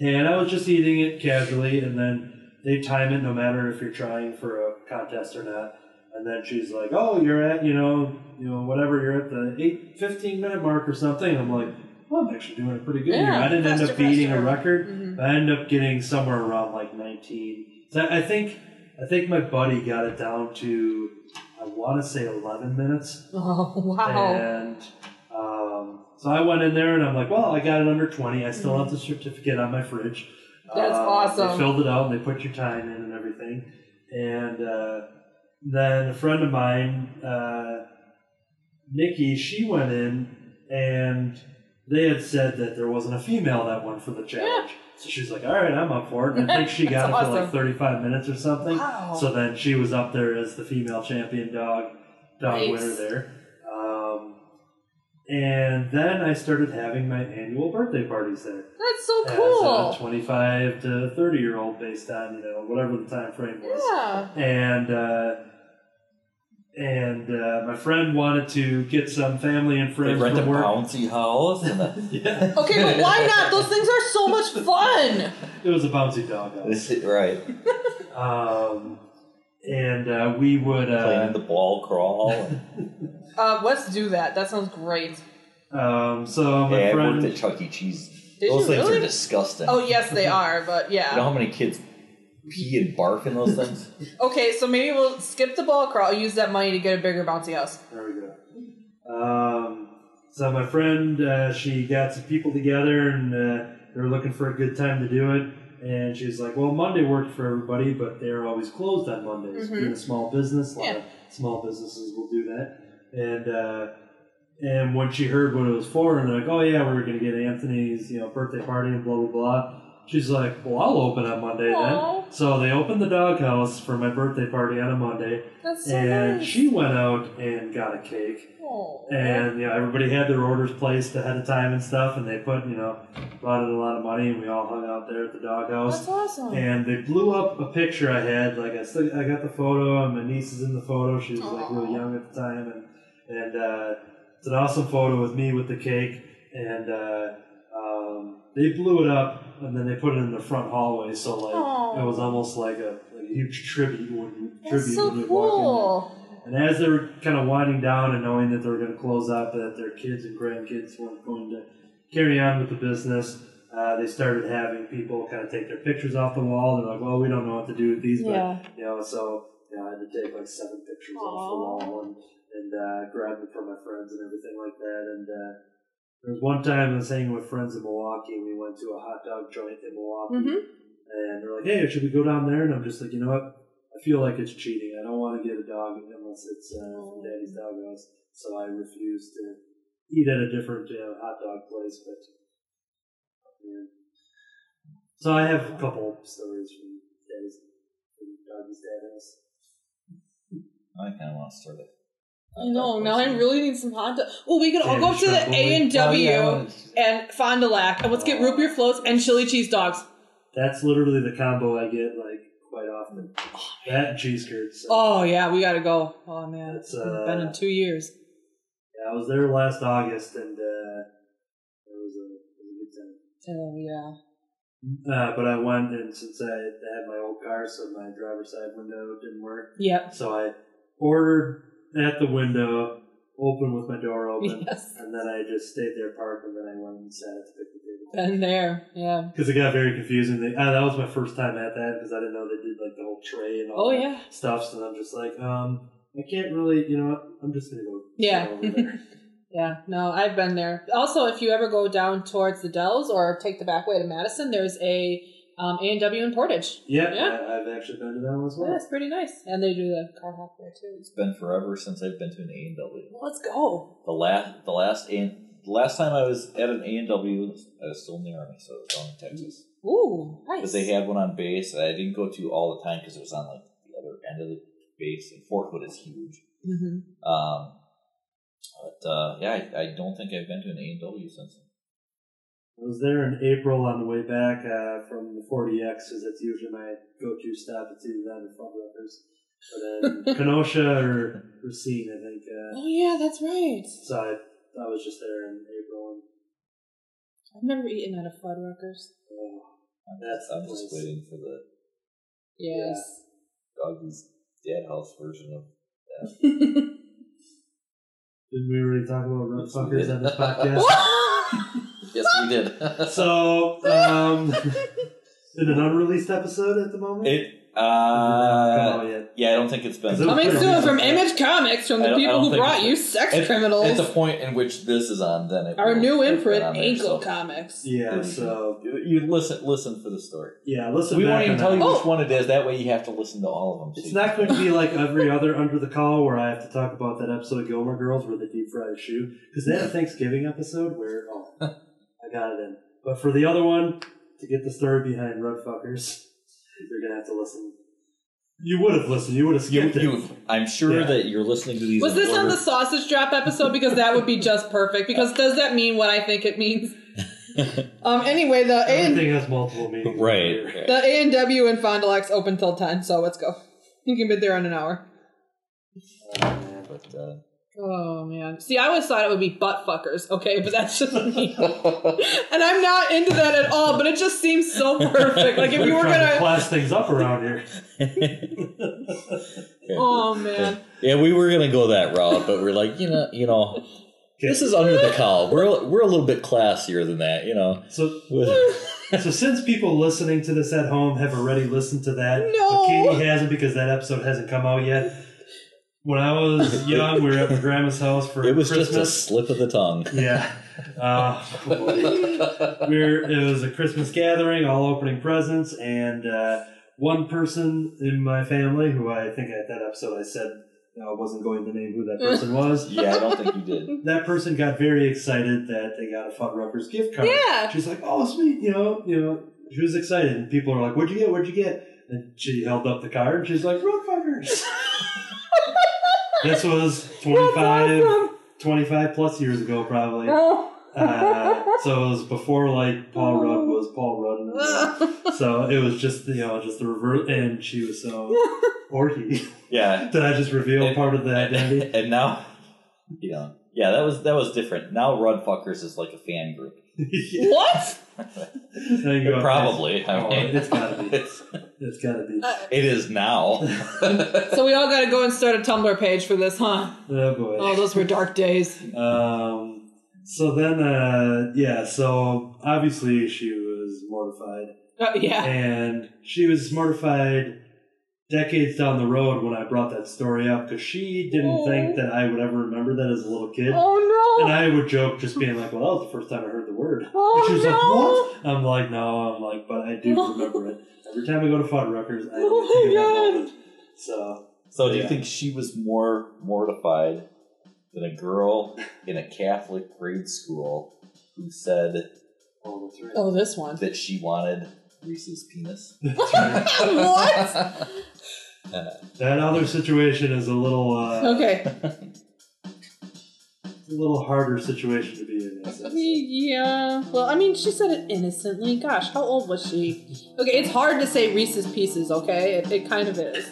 And I was just eating it casually, and then they time it no matter if you're trying for a contest or not. And then she's like, "Oh, you're at you know you know whatever you're at the eight fifteen minute mark or something." I'm like, "Well, I'm actually doing it pretty good here." I didn't end up beating faster. a record. Mhm. I ended up getting somewhere around like 19. So I think I think my buddy got it down to I want to say 11 minutes. Oh wow. And um, so I went in there and I'm like, well, I got it under 20. I still have the certificate on my fridge. Mm-hmm. That's Um, awesome. They filled it out and they put your time in and everything. And uh, then a friend of mine, uh, Nikki, she went in and they had said that there wasn't a female that won for the challenge. So she's like, all right, I'm up for it. And I think she got it That's for like 35 minutes or something. Wow. So then she was up there as the female champion dog dog Nice. winner there. Um, and then I started having my annual birthday parties there. That's so As cool. a 25 to 30 year old based on, you know, whatever the time frame was. Yeah. And, uh, and uh, my friend wanted to get some family and friends. They friends rent a from work. bouncy house. And a, Yeah, Okay, but why not? Those things are so much fun. it was a bouncy dog house. this right. Um, and uh, we would Playing uh, in the ball crawl. And, Uh, let's do that. That sounds great. um, so my yeah, I friend worked at Chuck E. Cheese. Did those things really? are disgusting. Oh yes, they are. But yeah, You know yeah. how many kids pee and barf in those things? Okay, so maybe we'll skip the ball crawl. Use that money to get a bigger bouncy house. There we go. Um, so my friend, uh, she got some people together, and uh, they were looking for a good time to do it. And she's like, "Well, Monday worked for everybody, but they're always closed on Mondays. Mhm. Being a small business, a lot Yeah. of small businesses will do that." And uh, and when she heard what it was for, and they're like, "Oh yeah, we're gonna get Anthony's, you know, birthday party and blah blah blah," she's like, "Well, I'll open on Monday Aw. then." So they opened the doghouse for my birthday party on a Monday, That's so and nice. she went out and got a cake. Aw. And you know, everybody had their orders placed ahead of time and stuff, and they put, you know, brought in a lot of money, and we all hung out there at the doghouse. That's awesome. And they blew up a picture I had. Like I still, I got the photo, and my niece is in the photo. She was like Aw. really young at the time, and and uh, it's an awesome photo with me with the cake. And uh, um, they blew it up, and then they put it in the front hallway. So like Aw. it was almost like a, like a huge tribute when That's tribute so when you walk in there. cool. And as they were kind of winding down and knowing that they were going to close out, that their kids and grandkids weren't going to carry on with the business, uh, they started having people kind of take their pictures off the wall. They're like, "Well, we don't know what to do with these, Yeah. but you know." So you know, I had to take like seven pictures off the wall and and uh, grab them for my friends and everything like that. And uh, there was one time I was hanging with friends in Milwaukee, and we went to a hot dog joint in Milwaukee, Mhm. and they're like, "Hey, should we go down there?" And I'm just like, "You know what? I feel like it's cheating. I don't want to get a dog unless it's uh, from Daddy's Dog House." So I refuse to eat at a different uh, hot dog place. But yeah. so I have a couple stories from Daddy's from Doggy's Dad House. I kind of want to start it. Know. Now I really need some hot dog. Well, we could all go up to the A and W Oh, and Fond du Lac, and let's get root beer floats and chili cheese dogs. That's literally the combo I get like quite often. That and cheese curds. So, Oh yeah, we gotta go. Oh man, it's uh, been in two years. yeah, I was there last August, and uh, it was a it was a good time. Oh yeah. Uh, but I went, and since I had my old car, so my driver's side window didn't work, Yep. so I ordered at the window, open with my door open, Yes. and then I just stayed there parked, and then I went and sat at the picnic table. Been there, yeah. Because it got very confusing. They, ah, that was my first time at that because I didn't know they did like the whole tray and all Oh that yeah. stuff. So I'm just like, um, I can't really, you know what? I'm just gonna go. Yeah. over there. Yeah, no, I've been there. Also, if you ever go down towards the Dells or take the back way to Madison, there's a um, A&W in Portage. yeah, Yeah. I, I've actually been to that one as well. Yeah, it's pretty nice. And they do the car hop there too. It's been forever since I've been to an A and W. Well, let's go. The last, the last, A the last time I was at an A and W, I was still in the army, so it was down in Texas. Ooh, nice. Because they had one on base, and I didn't go to all the time because it was on like the other end of the base, and Fort Hood is huge. hmm Um, but uh, yeah, I, I don't think I've been to an A and W since. I was there in April on the way back uh, from the 40X because that's usually my go-to stop. It's either that or Fuddruckers. But then Kenosha or Racine, I think. Uh, Oh yeah, that's right. so I, I was just there in April. And, I've never eaten at a Fuddruckers. oh, I'm, That's just, I'm just place. waiting for the Yes. doggy's dad house version of. That. Didn't we already talk about Yes, fuckers on this podcast? Yes, we did. so, um, in an unreleased episode at the moment? it. Uh, yeah, I don't think it's been. Coming pretty soon from recent. Image Comics from the I people who brought you sex At- criminals. At the point in which this is on, then it Our will new imprint, on there, Ankle so- Comics. Yeah, so, You- You listen, listen for the story. yeah, listen we back won't even tell that. you which Oh. one it is. That way, you have to listen to all of them. so It's not going to be like every other Under the Cowl where I have to talk about that episode of Gilmore Girls where they deep fry a shoe. Because they had a Thanksgiving episode where, oh, I got it in. But for the other one, to get the story behind Red Fuckers, you're going to have to listen. You would have listened. You would have You, skipped it. you, I'm sure Yeah. that you're listening to these. Was in this on the sausage drop episode? Because that would be just perfect. Because does that mean what I think it means? Um. Anyway, the A and Everything has multiple meanings. Right. the A and W in Fond du Lac's open till ten. So let's go. You can be there in an hour. But, uh, Oh man. See, I always thought it would be butt fuckers. Okay, but that's just me. and I'm not into that at all. But it just seems so perfect. Like if you We're were trying to gonna. class things up around here. Oh man. yeah, we were gonna go that route, but we're like, you know, you know, this is under the cowl. We're we're a little bit classier than that, you know. So, so since people listening to this at home have already listened to that, No. but Katie hasn't because that episode hasn't come out yet. When I was young, we were at my grandma's house for it was Christmas. just a slip of the tongue. Yeah. Uh, we were, it was a Christmas gathering, all opening presents, and uh, one person in my family, who I think at that episode I said I wasn't going to name who that person was, Yeah, I don't think you did. that person got very excited that they got a Fun Fuddruckers gift card. Yeah. She's like, "Oh, sweet," you know, you know. She was excited, and people are like, "What'd you get? What'd you get?" And she held up the card. and She's like, "Roadfuckers." this was 25, awesome. 25 plus years ago, probably. Oh. Uh, so it was before like Paul Rudd was Paul Rudd. So it was just you know just the reverse, and she was so or he. Yeah, Did I just reveal And- part of the identity? and now, you know, yeah, that was that was different. Now, Rudd Fuckers is like a fan group. Yeah. What? Go. Probably. I Oh, mean, it's gotta be. It's, It's gotta be. it is now. So we all got to go and start a Tumblr page for this, huh? Oh boy. Oh, those were dark days. Um. So then, uh, yeah. So obviously she was mortified, Oh, yeah. and she was mortified decades down the road when I brought that story up because she didn't Oh. think that I would ever remember that as a little kid. Oh no! And. I would joke, just being like, "Well, that was the first time I heard the word." Oh, and she was no. like, "What?" I'm like, "No." I'm like, "But I do remember it. Every time I go to Fuddruckers, I Oh always think of my God. moment." So So, do you think she was more mortified than a girl in a Catholic grade school who said oh, that's right. Oh, this one. that she wanted Reese's penis? what? That other situation is a little, uh, Okay. a little harder situation to be in. I sense. Yeah. Well, I mean, she said it innocently. Gosh, how old was she? Okay, it's hard to say Reese's Pieces. Okay, it, it kind of is.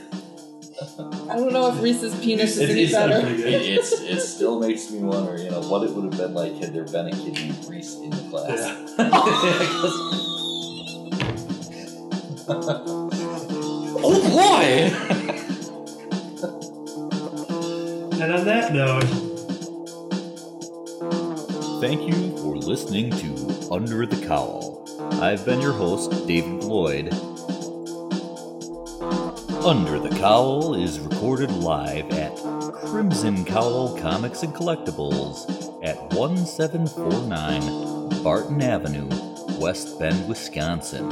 I don't know if Reese's penis is It, any it's, better. pretty good. it, it's, it still makes me wonder, you know, what it would have been like had there been a kid named Reese in the class. oh boy! And on that note, Thank you for listening to Under the Cowl. I've been your host, David Lloyd. Under the Cowl is recorded live at Crimson Cowl Comics and Collectibles at 1749 Barton Avenue, West Bend, Wisconsin.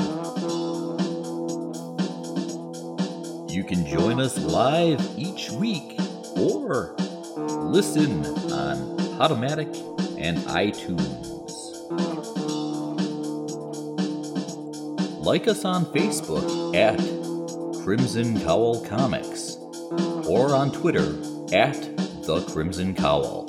You can join us live each week or listen on Podomatic and iTunes. Like us on Facebook at Crimson Cowl Comics or on Twitter at The Crimson Cowl.